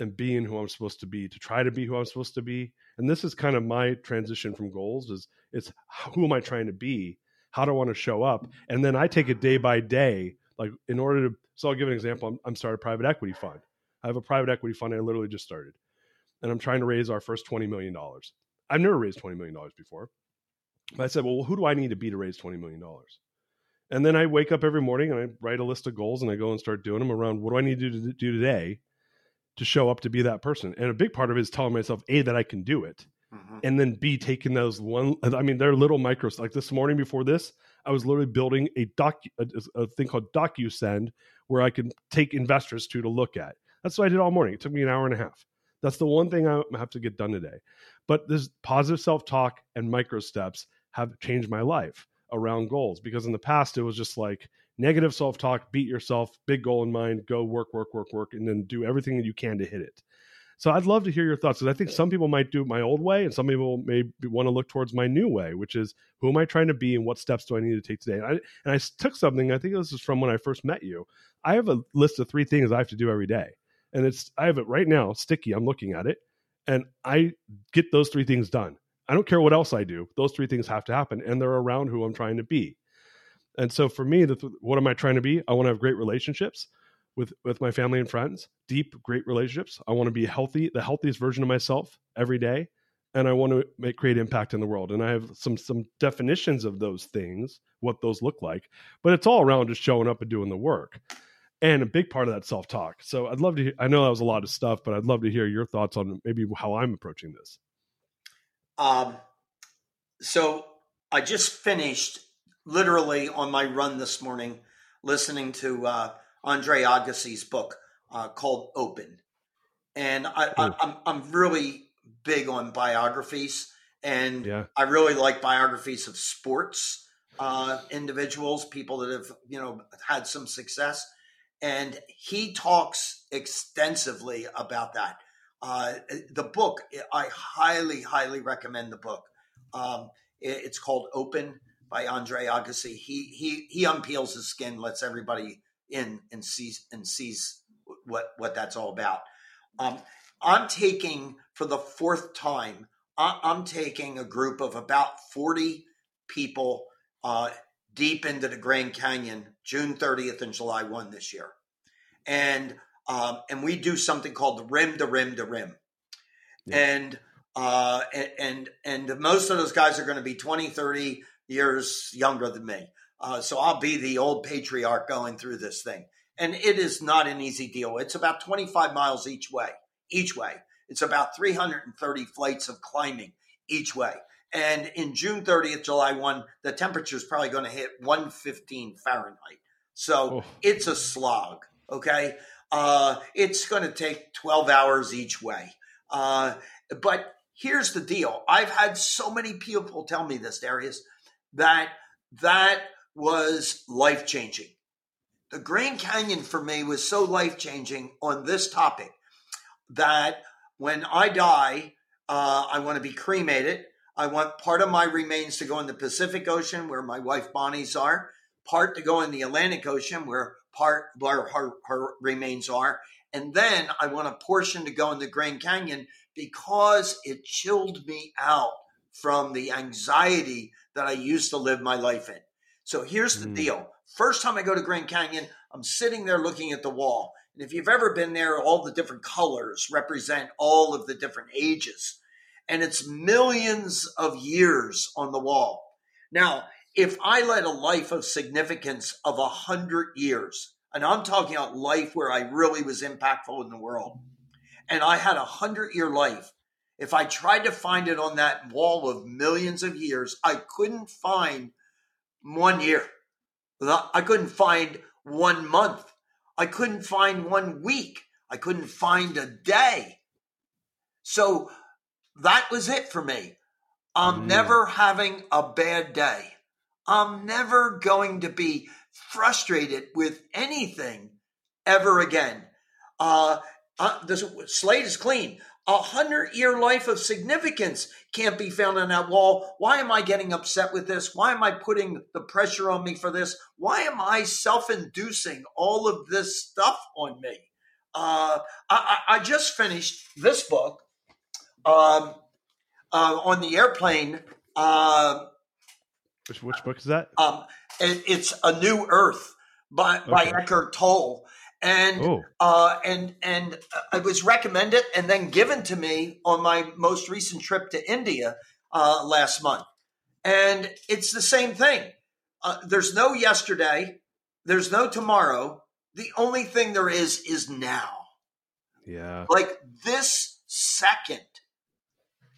and being who I'm supposed to be, to try to be who I'm supposed to be. And this is kind of my transition from goals is it's who am I trying to be? How do I want to show up? And then I take it day by day. Like in order to, so I'll give an example. I'm, I'm starting a private equity fund. I have a private equity fund I literally just started, and I'm trying to raise our first $20 million. I've never raised $20 million before. But I said, well, who do I need to be to raise $20 million? And then I wake up every morning and I write a list of goals and I go and start doing them around what do I need to do today to show up to be that person. And a big part of it is telling myself, A, that I can do it. Mm-hmm. And then B, taking those one, I mean, they're little micros. Like this morning before this, I was literally building a doc, a, a thing called DocuSend where I can take investors to to look at. That's what I did all morning. It took me an hour and a half. That's the one thing I have to get done today. But this positive self talk and micro steps have changed my life around goals because in the past it was just like negative self talk, beat yourself, big goal in mind, go work, work, work, work, and then do everything that you can to hit it. So I'd love to hear your thoughts because I think some people might do it my old way and some people may want to look towards my new way, which is who am I trying to be and what steps do I need to take today? And I, and I took something, I think this is from when I first met you. I have a list of three things I have to do every day. And it's, I have it right now, sticky. I'm looking at it and I get those three things done. I don't care what else I do. Those three things have to happen and they're around who I'm trying to be. And so for me, the, what am I trying to be? I want to have great relationships with with my family and friends, deep, great relationships. I want to be healthy, the healthiest version of myself every day, and I want to make create impact in the world. And I have some some definitions of those things, what those look like, but it's all around just showing up and doing the work. And a big part of that self talk. So I'd love to. Hear, I know that was a lot of stuff, but I'd love to hear your thoughts on maybe how I'm approaching this. Um. So I just finished literally on my run this morning listening to uh, Andre Agassi's book uh, called Open. And I, am I'm, I'm really big on biographies, and yeah. I really like biographies of sports uh, individuals, people that have you know had some success. And he talks extensively about that. Uh, the book, I highly, highly recommend the book. Um, it, it's called Open by Andre Agassi. He he he unpeels his skin, lets everybody in and sees and sees what what that's all about. Um, I'm taking for the fourth time. I'm taking a group of about 40 people uh, deep into the Grand Canyon, June 30th and July 1 this year, and um, and we do something called the rim to rim to rim, yeah. and uh, and and most of those guys are going to be 20, 30, years younger than me. Uh, so I'll be the old patriarch going through this thing. And it is not an easy deal. It's about 25 miles each way, each way. It's about 330 flights of climbing each way. And in June 30th, July 1, the temperature is probably going to hit 115 Fahrenheit. So oh. it's a slog. Okay. Uh, it's going to take 12 hours each way. Uh, but here's the deal. I've had so many people tell me this, Darius, that that was life changing. The Grand Canyon for me was so life changing on this topic that when I die, uh, I want to be cremated. I want part of my remains to go in the Pacific Ocean, where my wife Bonnie's are, part to go in the Atlantic Ocean, where part where her, her remains are, and then I want a portion to go in the Grand Canyon because it chilled me out from the anxiety that I used to live my life in. So here's the mm. deal. First time I go to Grand Canyon, I'm sitting there looking at the wall. And if you've ever been there, all the different colors represent all of the different ages. And it's millions of years on the wall. Now, if I led a life of significance of a hundred years, and I'm talking about life where I really was impactful in the world, and I had a hundred year life, if I tried to find it on that wall of millions of years, I couldn't find one year. I couldn't find one month. I couldn't find one week. I couldn't find a day. So that was it for me. I'm mm. never having a bad day. I'm never going to be frustrated with anything ever again. Uh, uh, the slate is clean. A hundred year life of significance can't be found on that wall. Why am I getting upset with this? Why am I putting the pressure on me for this? Why am I self inducing all of this stuff on me? Uh, I, I, just finished this book um, uh, on the airplane. Uh, which, which book is that? Um, it, it's A New Earth by, okay. by Eckhart Tolle and oh. uh, and and I was recommended and then given to me on my most recent trip to India uh, last month. And it's the same thing. Uh, there's no yesterday. There's no tomorrow. The only thing there is is now. Yeah. Like this second.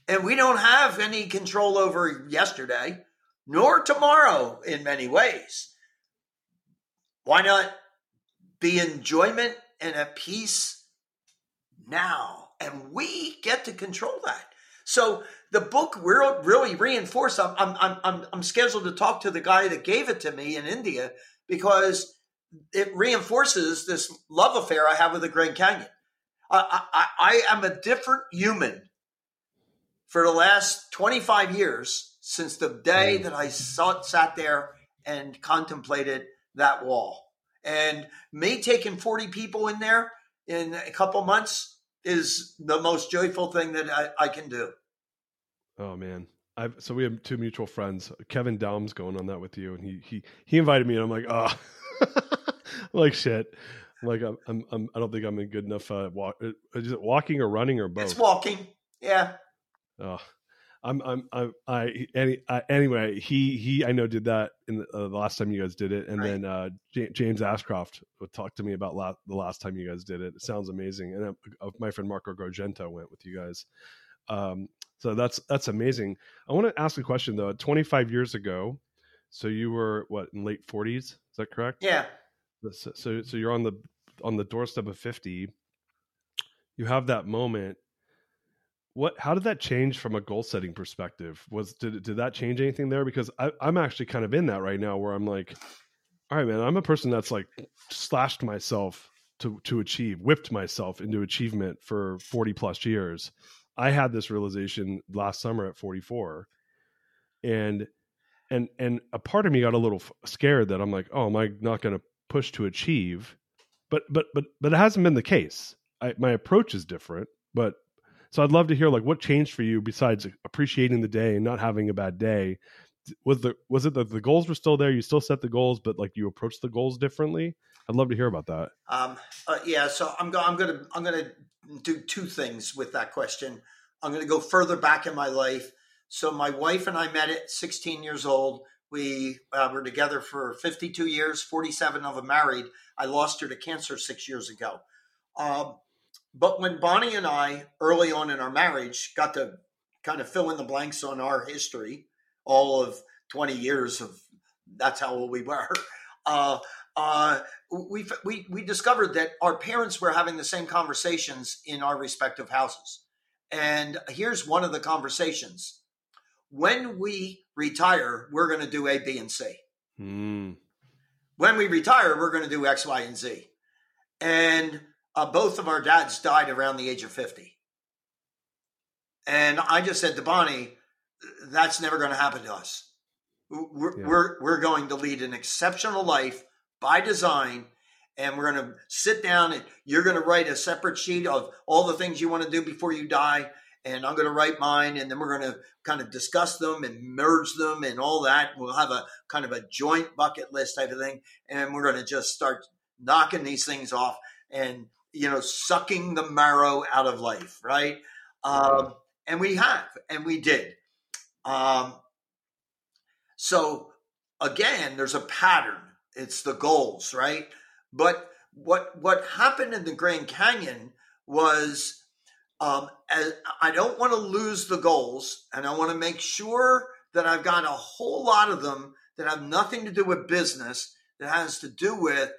And we don't have any control over yesterday nor tomorrow in many ways. Why not be enjoyment and a peace now. And we get to control that. So the book really reinforced. I'm, I'm, I'm, I'm scheduled to talk to the guy that gave it to me in India because it reinforces this love affair I have with the Grand Canyon. I, I, I am a different human for the last 25 years since the day mm. that I sat, sat there and contemplated that wall. And me taking 40 people in there in a couple months is the most joyful thing that I, I can do. Oh man. I've, so we have two mutual friends. Kevin Daum's going on that with you, and he he he invited me, and I'm like, oh, like shit. I'm like I'm, I'm, I'm I don't think I'm in good enough. Uh, walk, uh, is it walking or running or both? It's walking. Yeah. Oh, I'm, I'm, I'm I, any, I, anyway, he, he, I know did that in the, uh, the last time you guys did it. And right. then, uh, J- James Ashcroft would talk to me about la- the last time you guys did it. It sounds amazing. And uh, my friend Marco Grogento went with you guys. Um, so that's, that's amazing. I want to ask a question though. 25 years ago, so you were what in late 40s? Is that correct? Yeah. So, so, so you're on the, on the doorstep of 50. You have that moment what how did that change from a goal setting perspective? Was did, did that change anything there? Because I, i'm actually kind of in that right now where i'm like all right man i'm a person that's like slashed myself to to achieve whipped myself into achievement for 40 plus years. I had this realization last summer at 44 and and and a part of me got a little scared that i'm like oh am i not going to push to achieve? But but but but it hasn't been the case. I, my approach is different but so I'd love to hear like what changed for you besides appreciating the day and not having a bad day. Was the was it that the goals were still there? You still set the goals, but like you approached the goals differently. I'd love to hear about that. Um, uh, yeah, so I'm go- I'm gonna I'm gonna do two things with that question. I'm gonna go further back in my life. So my wife and I met at 16 years old. We uh, were together for 52 years, 47 of them married. I lost her to cancer six years ago. Um, but when Bonnie and I, early on in our marriage, got to kind of fill in the blanks on our history, all of 20 years of that's how old we were. Uh, uh, we, we, we discovered that our parents were having the same conversations in our respective houses. And here's one of the conversations. When we retire, we're going to do A, B, and C. Mm. When we retire, we're going to do X, Y, and Z. And uh, both of our dads died around the age of 50. And I just said to Bonnie, that's never going to happen to us. We're, yeah. we're, we're going to lead an exceptional life by design and we're going to sit down and you're going to write a separate sheet of all the things you want to do before you die and i'm going to write mine and then we're going to kind of discuss them and merge them and all that we'll have a kind of a joint bucket list type of thing and we're going to just start knocking these things off and you know sucking the marrow out of life right? Um, and we have and we did. Um, so again there's a pattern. It's the goals, right? But what what happened in the Grand Canyon was um, I don't want to lose the goals, and I want to make sure that I've got a whole lot of them that have nothing to do with business, that has to do with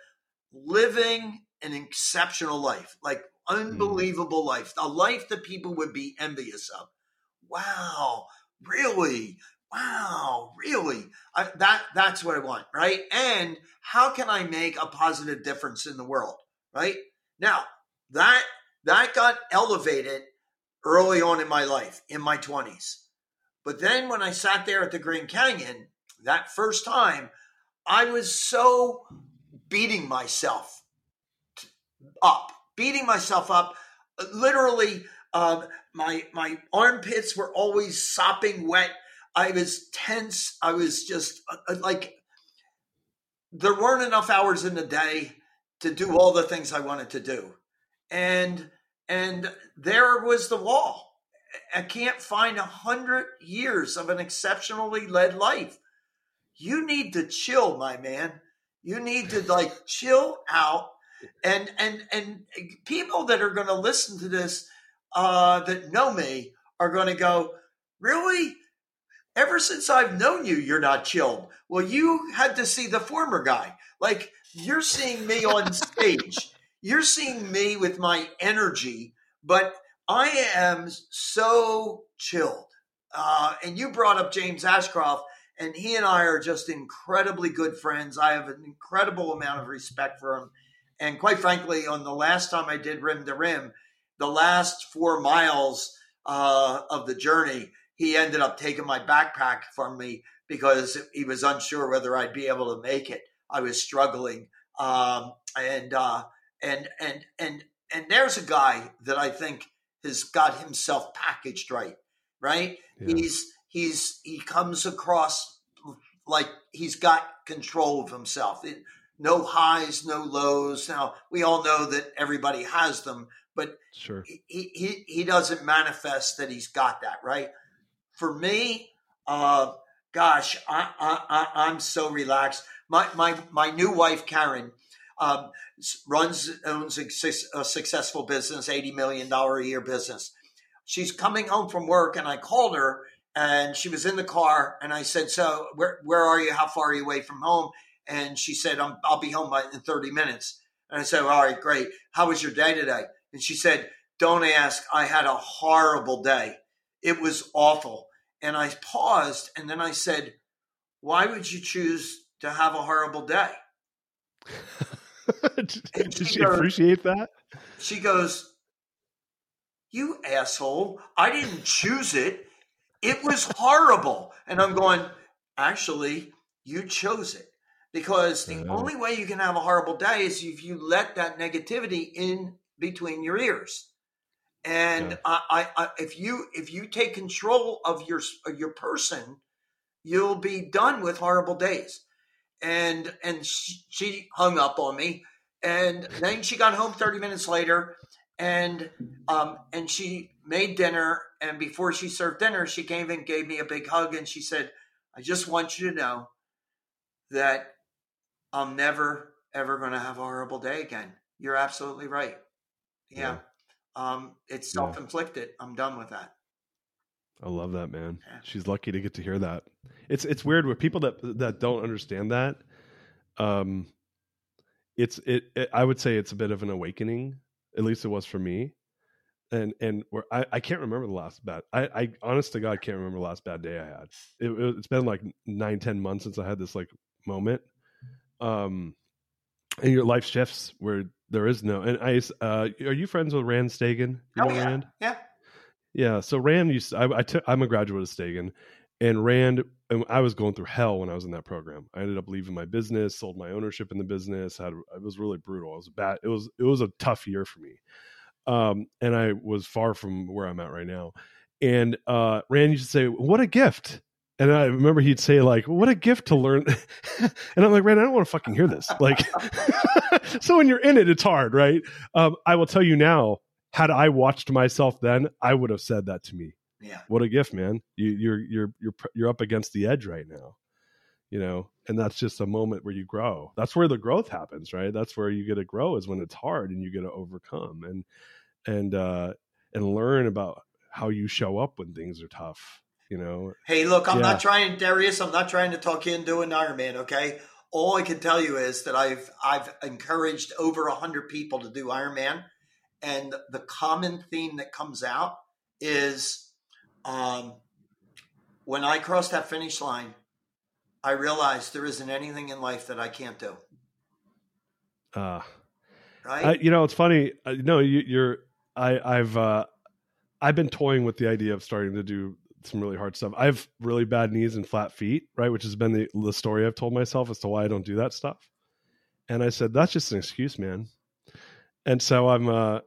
living an exceptional life, like unbelievable mm. life, a life that people would be envious of. Wow, really? wow, really? I, that that's what I want, right? And how can I make a positive difference in the world, right? Now that that got elevated early on in my life, in my twenties. But then when I sat there at the Grand Canyon that first time, I was so beating myself up, beating myself up, literally. Uh, my my armpits were always sopping wet I was tense. I was just uh, uh, like, there weren't enough hours in the day to do all the things I wanted to do. And, and there was the wall. I can't find a hundred years of an exceptionally led life. You need to chill, my man. You need to like chill out. And and and people that are going to listen to this uh, that know me are going to go, really? ever since I've known you, you're not chilled. Well, you had to see the former guy. Like you're seeing me on stage. You're seeing me with my energy, but I am so chilled. Uh, and you brought up James Ashcroft, and he and I are just incredibly good friends. I have an incredible amount of respect for him. And quite frankly, on the last time I did Rim to Rim, the last four miles uh, of the journey, he ended up taking my backpack from me because he was unsure whether I'd be able to make it. I was struggling, um, and uh, and and and and there's a guy that I think has got himself packaged right. Right? Yeah. He's he's he comes across like he's got control of himself. It, no highs, no lows. Now we all know that everybody has them, but sure. he, he he doesn't manifest that he's got that right for me, uh, gosh, I, I, am so relaxed. My, my, my new wife, Karen, um, runs, owns a, a successful business, $80 million a year business. She's coming home from work and I called her and she was in the car and I said, so where, where are you? How far are you away from home? And she said, i will be home in 30 minutes. And I said, all right, great. How was your day today? And she said, don't ask. I had a horrible day. It was awful. And I paused and then I said, Why would you choose to have a horrible day? Did she, she goes, appreciate that? She goes, You asshole. I didn't choose it. It was horrible. And I'm going, Actually, you chose it. Because the only way you can have a horrible day is if you let that negativity in between your ears. And yeah. I, I, if you if you take control of your of your person, you'll be done with horrible days. And and she, she hung up on me, and then she got home thirty minutes later, and um and she made dinner. And before she served dinner, she came and gave me a big hug, and she said, "I just want you to know that I'm never ever going to have a horrible day again. You're absolutely right. Yeah." yeah. Um, it's self inflicted. Yeah. I'm done with that. I love that, man. Yeah. She's lucky to get to hear that. It's it's weird with people that that don't understand that. um, it's it, it, I would say it's a bit of an awakening. At least it was for me. And and where I, I can't remember the last bad I, I honest to God can't remember the last bad day I had. It, it's been like nine ten months since I had this like moment. Um, and your life shifts where there is no. And I uh, are you friends with Rand Stagen? You oh, know yeah. Rand? Yeah. Yeah. So Rand used. To, I, I took. I'm a graduate of Stagen, and Rand. And I was going through hell when I was in that program. I ended up leaving my business, sold my ownership in the business. Had it was really brutal. It was bad. It was it was a tough year for me. Um, and I was far from where I'm at right now. And uh, Rand used to say, "What a gift." And I remember he'd say like, "What a gift to learn," and I'm like, "Rand, I don't want to fucking hear this." Like, so when you're in it, it's hard, right? Um, I will tell you now. Had I watched myself then, I would have said that to me. Yeah. What a gift, man! You, you're you're you're you're up against the edge right now, you know, and that's just a moment where you grow. That's where the growth happens, right? That's where you get to grow is when it's hard and you get to overcome and and uh and learn about how you show up when things are tough you know. Hey, look, I'm yeah. not trying, Darius. I'm not trying to talk you into an Ironman. Okay, all I can tell you is that I've I've encouraged over a hundred people to do Ironman, and the common theme that comes out is, um, when I cross that finish line, I realize there isn't anything in life that I can't do. Uh, right. Uh, you know, it's funny. Uh, no, you, are I, I've uh, I've been toying with the idea of starting to do some really hard stuff. I have really bad knees and flat feet, right? Which has been the, the story I've told myself as to why I don't do that stuff. And I said, that's just an excuse, man. And so I'm, uh,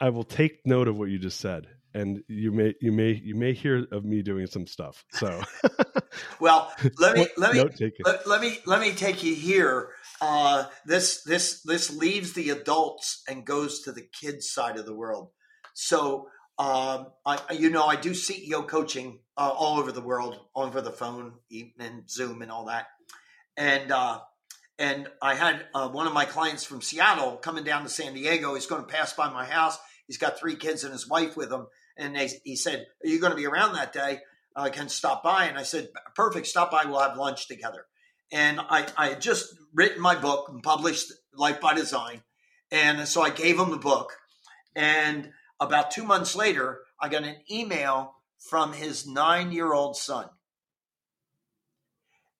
I will take note of what you just said. And you may, you may, you may hear of me doing some stuff. So, well, let me, let me, let, let, me, let me take you here. Uh, this, this, this leaves the adults and goes to the kids side of the world. So um, I, you know, I do CEO coaching uh, all over the world, over the phone and Zoom and all that. And uh, and I had uh, one of my clients from Seattle coming down to San Diego. He's going to pass by my house. He's got three kids and his wife with him. And they, he said, "Are you going to be around that day? I can stop by." And I said, "Perfect. Stop by. We'll have lunch together." And I, I had just written my book and published Life by Design. And so I gave him the book. And about two months later, I got an email from his nine year old son.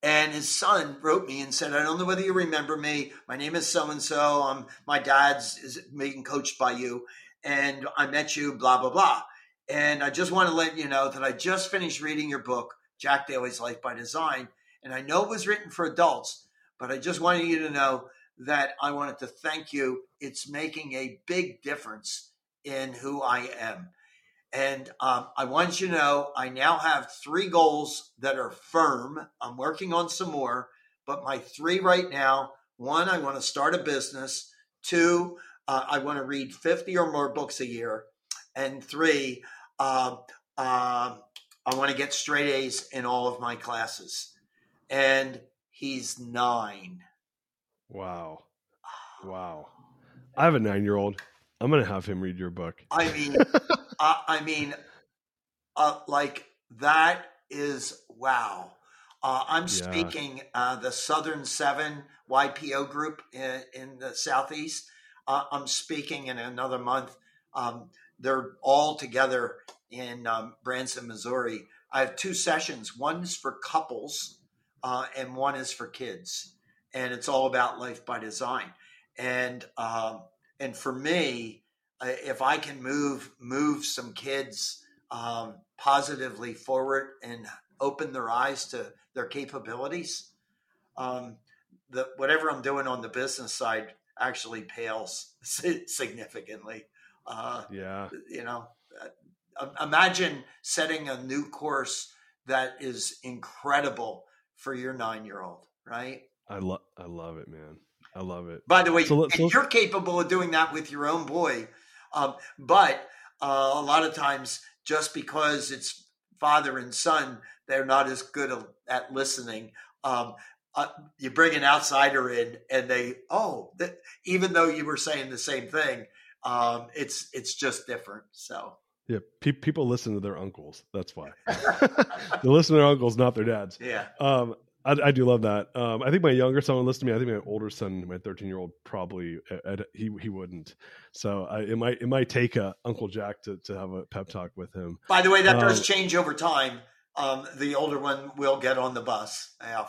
And his son wrote me and said, I don't know whether you remember me. My name is so and so. My dad's is being coached by you. And I met you, blah, blah, blah. And I just want to let you know that I just finished reading your book, Jack Daly's Life by Design. And I know it was written for adults, but I just wanted you to know that I wanted to thank you. It's making a big difference in who I am. And um, I want you to know I now have three goals that are firm. I'm working on some more, but my three right now one, I want to start a business. Two, uh, I want to read 50 or more books a year. And three, uh, uh, I want to get straight A's in all of my classes. And he's nine. Wow. Wow. I have a nine year old. I'm gonna have him read your book. I mean, uh, I mean, uh, like that is wow. Uh, I'm yeah. speaking uh, the Southern Seven YPO group in, in the Southeast. Uh, I'm speaking in another month. Um, they're all together in um, Branson, Missouri. I have two sessions. One's for couples, uh, and one is for kids, and it's all about life by design. And um, and for me, if I can move move some kids um, positively forward and open their eyes to their capabilities, um, the whatever I'm doing on the business side actually pales significantly. Uh, yeah, you know, uh, imagine setting a new course that is incredible for your nine year old, right? I love I love it, man. I love it. By the way, so, you're capable of doing that with your own boy. Um, but uh, a lot of times, just because it's father and son, they're not as good at listening. Um, uh, you bring an outsider in, and they, oh, even though you were saying the same thing, um, it's it's just different. So yeah, pe- people listen to their uncles. That's why they listen to their uncles, not their dads. Yeah. Um, I, I, do love that. Um, I think my younger son would listen to me. I think my older son, my 13 year old, probably uh, he he wouldn't. So I, it might it might take a Uncle Jack to, to have a pep talk with him. By the way, that um, does change over time. Um, the older one will get on the bus. Yeah.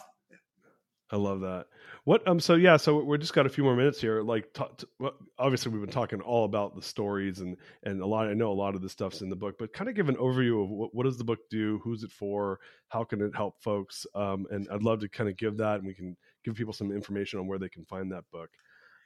I love that. What um so yeah so we just got a few more minutes here. Like t- t- obviously we've been talking all about the stories and and a lot. I know a lot of the stuff's in the book, but kind of give an overview of what, what does the book do, who's it for, how can it help folks, um, and I'd love to kind of give that, and we can give people some information on where they can find that book.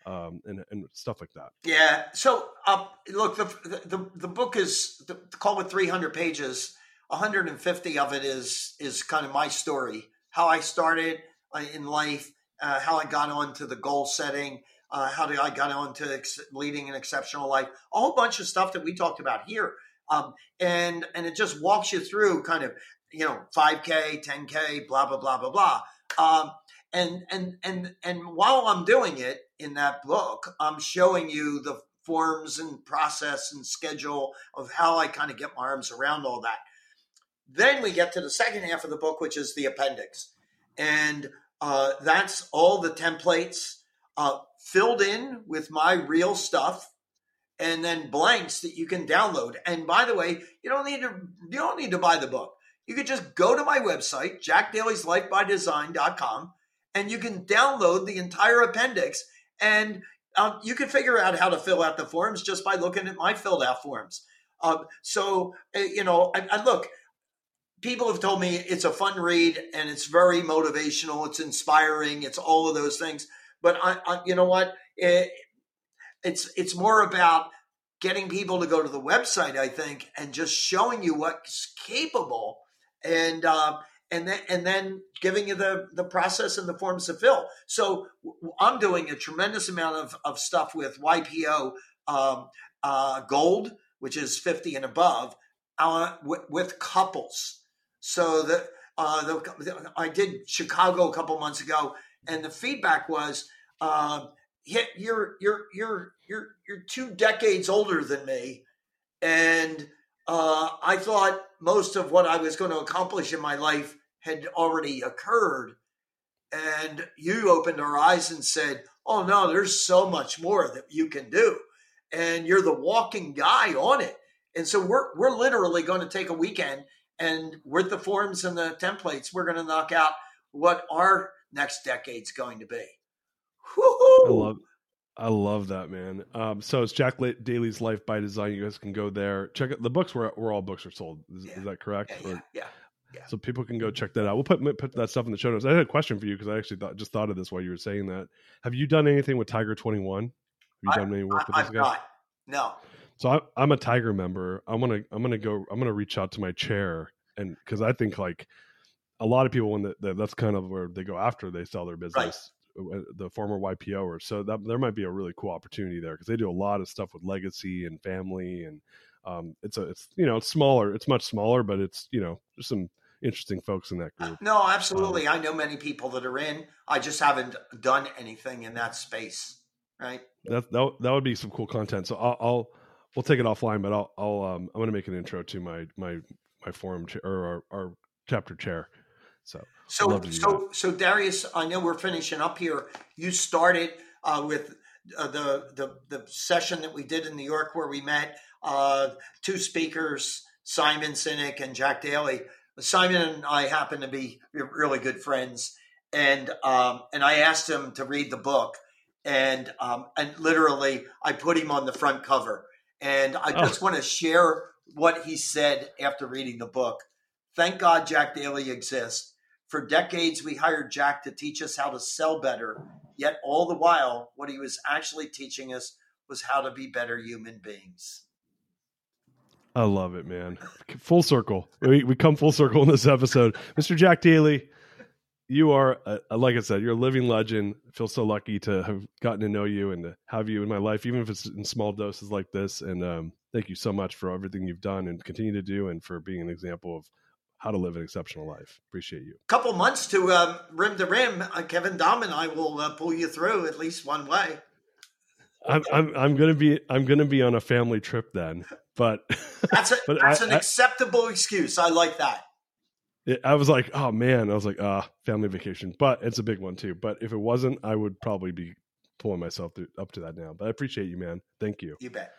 Um, and and stuff like that. Yeah. So, uh, look, the, the the book is the, call it 300 pages. 150 of it is is kind of my story, how I started in life, uh, how I got on to the goal setting, uh, how did I got on to ex- leading an exceptional life, a whole bunch of stuff that we talked about here. Um, and and it just walks you through kind of you know 5k 10k blah blah blah blah blah. Um, and and and and while i'm doing it in that book i'm showing you the forms and process and schedule of how i kind of get my arms around all that. Then we get to the second half of the book which is the appendix. And uh, that's all the templates uh, filled in with my real stuff, and then blanks that you can download. And by the way, you don't need to you don't need to buy the book. You could just go to my website, jackdaly'slifebydesign.com, and you can download the entire appendix. And um, you can figure out how to fill out the forms just by looking at my filled out forms. Um, so, uh, you know, I look, people have told me it's a fun read and it's very motivational. It's inspiring. It's all of those things. But I, I you know what? It, it's it's more about getting people to go to the website. I think and just showing you what's capable and. Uh, and then and then giving you the the process and the forms to fill. So I'm doing a tremendous amount of, of stuff with YPO um, uh, Gold, which is 50 and above, uh, with, with couples. So that uh, the, I did Chicago a couple months ago, and the feedback was, uh, "You're you're you're you're you're two decades older than me, and uh, I thought most of what I was going to accomplish in my life had already occurred." And you opened our eyes and said, "Oh no, there's so much more that you can do." And you're the walking guy on it. And so we're we're literally going to take a weekend and with the forms and the templates, we're going to knock out what our next decade's going to be. Woo-hoo! I love, I love that, man. Um, so it's Jack Daly's Life by Design. You guys can go there. Check it. The books where where all books are sold. Is, yeah. is that correct? Yeah, yeah, yeah, yeah. So people can go check that out. We'll put put that stuff in the show notes. I had a question for you because I actually thought, just thought of this while you were saying that. Have you done anything with Tiger Twenty One? Have you done any work I, with this guy? No. So I, am a Tiger member. I'm gonna I'm gonna go. I'm gonna reach out to my chair and because I think like a lot of people when the, that's kind of where they go after they sell their business. Right. Uh, the former YPO or so that there might be a really cool opportunity there because they do a lot of stuff with legacy and family, and um, it's a it's you know it's smaller, it's much smaller, but it's you know there's some interesting folks in that uh, group. No, absolutely. Um, I know many people that are in. I just haven't done anything in that space. Right. That that, that would be some cool content. So I'll, I'll we'll take it offline, but I'll I'll um, I'm going to make an intro to my my my forum chair or our, our chapter chair. So so so so Darius, I know we're finishing up here. You started uh, with uh, the the the session that we did in New York where we met uh, two speakers, Simon Sinek and Jack Daly. Simon and I happen to be really good friends, and um, and I asked him to read the book, and um, and literally I put him on the front cover, and I oh. just oh. want to share what he said after reading the book. Thank God Jack Daly exists. For decades, we hired Jack to teach us how to sell better. Yet, all the while, what he was actually teaching us was how to be better human beings. I love it, man. Full circle. We, we come full circle in this episode. Mr. Jack Daly, you are, uh, like I said, you're a living legend. I feel so lucky to have gotten to know you and to have you in my life, even if it's in small doses like this. And um, thank you so much for everything you've done and continue to do and for being an example of how to live an exceptional life. Appreciate you. Couple months to um, rim to rim. Uh, Kevin Dom and I will uh, pull you through at least one way. I'm, I'm, I'm gonna be I'm gonna be on a family trip then, but that's a, but that's I, an I, acceptable excuse. I like that. It, I was like, oh man, I was like, ah, family vacation, but it's a big one too. But if it wasn't, I would probably be pulling myself through, up to that now. But I appreciate you, man. Thank you. You bet.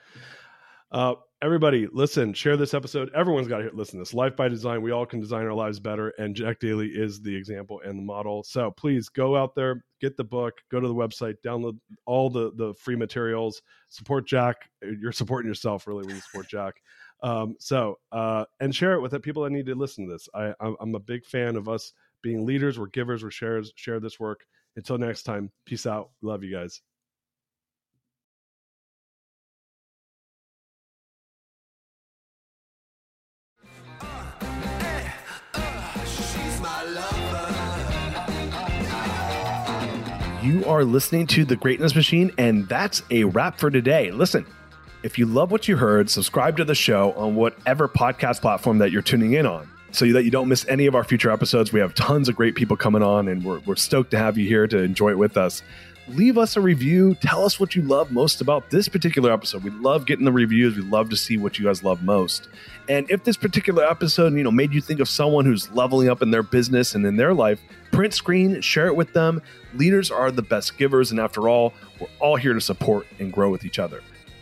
Uh, everybody, listen, share this episode. Everyone's got to listen to this. Life by Design. We all can design our lives better, and Jack Daly is the example and the model. So please go out there, get the book, go to the website, download all the the free materials, support Jack. You're supporting yourself really when you support Jack. Um, so uh, and share it with the people that need to listen to this. I, I'm a big fan of us being leaders. We're givers. We're sharers. Share this work. Until next time, peace out. Love you guys. You are listening to The Greatness Machine, and that's a wrap for today. Listen, if you love what you heard, subscribe to the show on whatever podcast platform that you're tuning in on so that you don't miss any of our future episodes. We have tons of great people coming on, and we're, we're stoked to have you here to enjoy it with us. Leave us a review. Tell us what you love most about this particular episode. We love getting the reviews. We love to see what you guys love most. And if this particular episode, you know, made you think of someone who's leveling up in their business and in their life, print screen, share it with them. Leaders are the best givers, and after all, we're all here to support and grow with each other.